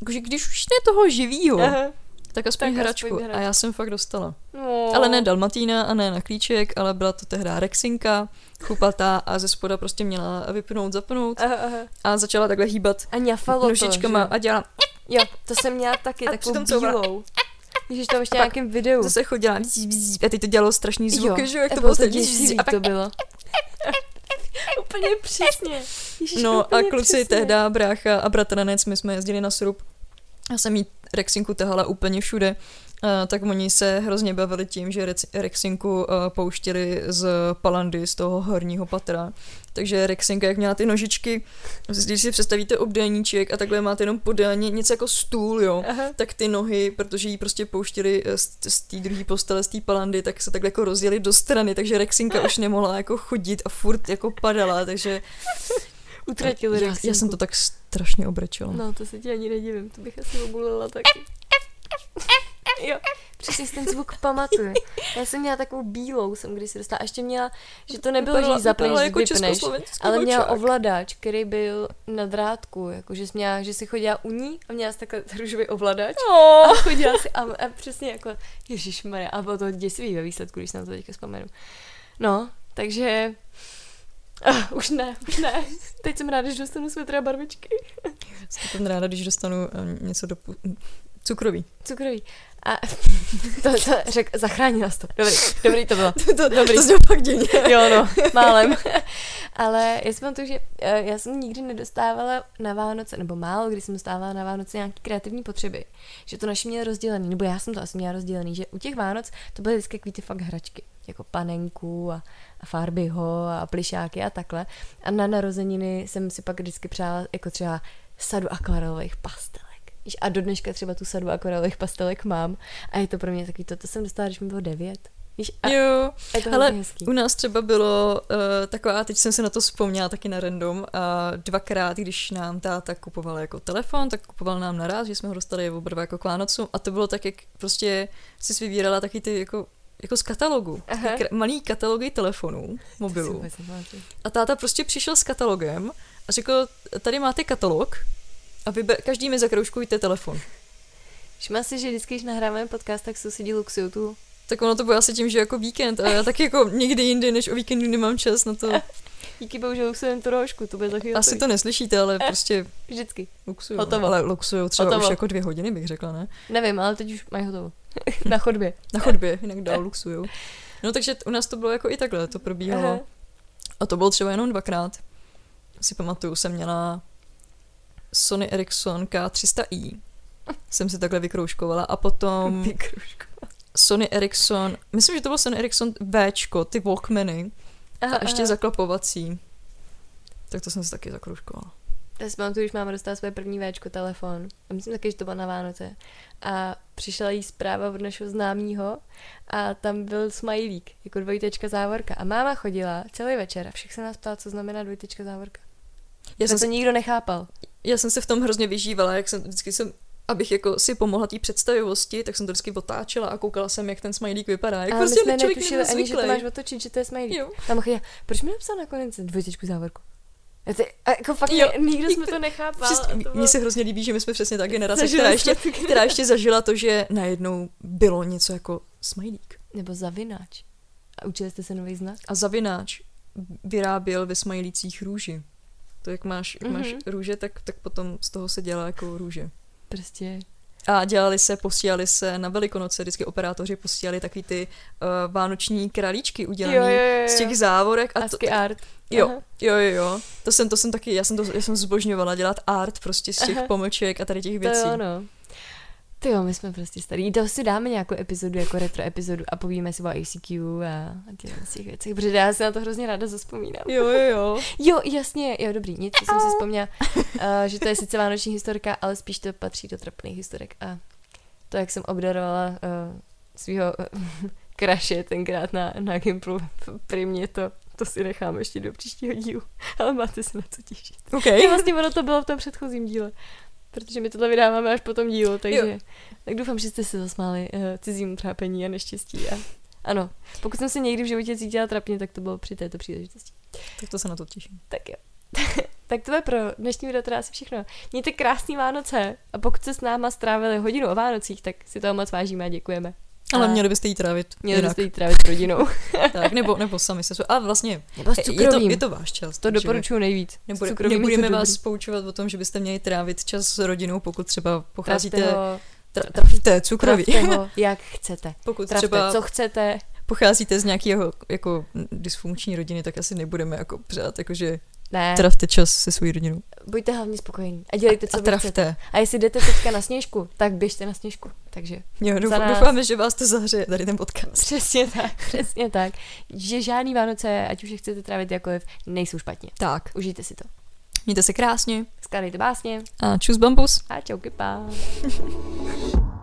Jakože když už ne toho živýho, Aha. Tak aspoň Tak hračku. aspoň A já jsem fakt dostala. No. Ale ne Dalmatína a ne na klíček, ale byla to tehdy Rexinka, chlupatá a ze spoda prostě měla vypnout, zapnout Aha, aha. a začala takhle hýbat A ňafalo nožičkama to, a že? dělala, Jo, to jsem měla taky, A takovou bílou. Ježiš, to ještě A nějakým videu. zase chodila a teď to dělalo strašný zvuky, že jo, jak a to bylo to děsivý, a to bylo. [LAUGHS] úplně přesně. Ježiš, No a úplně kluci přesně. tehda, brácha a bratranec, my jsme jezdili na srub. Já jsem jí Rexinku tahala úplně všude. Uh, tak oni se hrozně bavili tím, že Rex- Rexinku uh, pouštěli z palandy, z toho horního patra. Takže Rexinka, jak měla ty nožičky, když si představíte obdélníček a takhle máte jenom podélně něco jako stůl, jo, Aha. tak ty nohy, protože jí prostě pouštěli eh, z, z té druhé postele, z té palandy, tak se takhle jako rozjeli do strany, takže Rexinka [LAUGHS] už nemohla jako chodit a furt jako padala, takže Utratili já, já jsem to tak strašně obrečela. No, to se ti ani nedivím, to bych asi obulila taky. jo, přesně si ten zvuk pamatuju. Já jsem měla takovou bílou, jsem když se dostala, a ještě měla, že to nebylo, že ji zapneš, vypadala jako vypneš, ale měla ovladač, který byl na drátku, jako že, jsi měla, že si chodila u ní a měla jsi takhle růžový ovladač Oh. a chodila si a, a přesně jako, ježišmarja, a bylo to děsivý ve výsledku, když se na to teďka vzpomenu. No, takže Uh, už ne, už ne. Teď jsem ráda, že dostanu a barvičky. Jsem ráda, když dostanu eh, něco do pu- cukroví. Cukrový. A to, to řek, zachránila jsi to. Dobrý, dobrý to bylo. [LAUGHS] to, Dobrý. to znělo fakt divně. Jo, no, málem. [LAUGHS] Ale já si pamatuju, že eh, já jsem nikdy nedostávala na Vánoce, nebo málo kdy jsem dostávala na Vánoce nějaké kreativní potřeby. Že to naše měli rozdělený, nebo já jsem to asi měla rozdělený, že u těch Vánoc to byly vždycky takový ty fakt hračky, jako panenku a, a farbyho a plišáky a takhle. A na narozeniny jsem si pak vždycky přála jako třeba sadu akvarelových pastelek. A do dneška třeba tu sadu akvarelových pastelek mám. A je to pro mě takový to, to jsem dostala, když mi bylo devět. Víš, a Jo, je to hrozně hezký. u nás třeba bylo uh, taková, teď jsem se na to vzpomněla taky na random, uh, dvakrát, když nám táta kupoval jako telefon, tak kupoval nám naraz, že jsme ho dostali oba jako k Vánocu a to bylo tak, jak prostě si vybírala taky ty jako jako z katalogu. Kr- malý katalogy telefonů, mobilů. A táta prostě přišel s katalogem a řekl, tady máte katalog a vyber, každý mi zakroužkujte telefon. Všimla si, že vždycky, když nahráváme podcast, tak sousedí luxují tu. Tak ono to bylo asi tím, že jako víkend a já taky jako někdy jindy, než o víkendu nemám čas na to. Díky bohu, že luxujeme tu rožku, to bude za chvíli. Asi to neslyšíte, ale prostě Vždycky. luxuju. Hotovo. Ale luxuju třeba Hotovo. už jako dvě hodiny, bych řekla, ne? Nevím, ale teď už mají hotovo. [LAUGHS] Na chodbě. Na chodbě, jinak dál luxuju. No takže u nás to bylo jako i takhle, to probíhalo. Aha. A to bylo třeba jenom dvakrát. Si pamatuju, jsem měla Sony Ericsson K300i. Jsem si takhle vykroužkovala a potom. [LAUGHS] Sony Ericsson, myslím, že to byl Sony Ericsson Včko, ty Walkmany Aha, a ještě aha. zaklapovací. Tak to jsem si taky zakroužkovala. Já si pamatuju, když máma dostala své první Včko telefon. A myslím taky, že to bylo na Vánoce. A přišla jí zpráva od našeho známého a tam byl smajlík, jako dvojtečka závorka. A máma chodila celý večer a všech se nás ptala, co znamená dvojtečka závorka. Já jsem, to se, nikdo nechápal. já jsem se v tom hrozně vyžívala, jak jsem vždycky jsem abych jako si pomohla té představivosti, tak jsem to vždycky otáčela a koukala jsem, jak ten smajlík vypadá. Jak my prostě jsme člověk netušili ani, že to máš otočit, že to je smajlík. Jo. Tam chodila, proč mi napsal nakonec dvojtečku závorku? A, jako fakt Jo. nikdo jsme to [LAUGHS] nechápal. To mně bylo- se hrozně líbí, že my jsme přesně ta [LAUGHS] generace, která ještě, která ještě zažila to, že najednou bylo něco jako smajlík. Nebo zavináč. A učili jste se nový znak? A zavináč vyráběl ve smajlících růži. To jak máš, jak máš Mhm. růže, tak, tak potom z toho se dělá jako růže. Prostě. A dělali se, posílali se na Velikonoce, vždycky operátoři posílali takový ty uh, vánoční králíčky udělaný Jo, jo, jo, jo. z těch závorek. A to, art. jo, Aha. jo, jo, jo. To jsem, to jsem taky, já jsem, to, já jsem zbožňovala dělat art prostě z těch Aha. pomlček a tady těch To věcí. jo, no. Ty jo, my jsme prostě starý. To si dáme nějakou epizodu, jako retro epizodu a povíme si o ACQ a, a těch, věcech, protože já si na to hrozně ráda zaspomínám. Jo, jo, jo. [LAUGHS] Jo, jasně, jo, dobrý, nic, to jsem si vzpomněla, uh, že to je sice vánoční historka, ale spíš to patří do trapných historek a to, jak jsem obdarovala uh, svého uh, [LAUGHS] kraše tenkrát na, na Gimplu primě, to, to si nechám ještě do příštího dílu, [LAUGHS] ale máte se na co těšit. OK. Jo, vlastně ono to bylo v tom předchozím díle, protože my tohle vydáváme až po tom dílu, takže Jo. tak doufám, že jste se zasmáli uh, cizímu trápení a neštěstí a ano, pokud jsem se někdy v životě cítila trapně, tak to bylo při této příležitosti. Tak to se na to těším. Tak jo. [LAUGHS] tak to je pro dnešní video teda asi všechno. Mějte krásný Vánoce a pokud jste s náma strávili hodinu o Vánocích, tak si toho moc vážíme a děkujeme. Ale měli byste jí trávit Měli jinak. byste jít trávit s rodinou. [LAUGHS] Tak, nebo, nebo sami se svou. A vlastně Nebo je to, je to váš čas. To doporučuji nejvíc. Nebude, nebudeme vás dobrý. poučovat o tom, že byste měli trávit čas s rodinou, pokud třeba pocházíte... Trafte Tra, trafte cukroví. trafte ho, [LAUGHS] jak chcete. Pokud Trafte, třeba co chcete. pocházíte z nějakého jako dysfunkční rodiny, tak asi nebudeme jako přát, jakože Ne, trafte čas se svojí rodinou. buďte hlavně spokojení a dělejte, co a chcete. trafte. A jestli jdete teďka na sněžku, tak běžte na sněžku. Takže Jo, doufám, nás. doufáme, že vás to zahřeje, tady ten podcast. přesně tak, přesně tak. Že žádný Vánoce, ať už je chcete trávit jakkoliv, nejsou špatně. Tak, Užijte si to. mějte se krásně Skládejte básně a čus bambus. a čauky pá. [LAUGHS]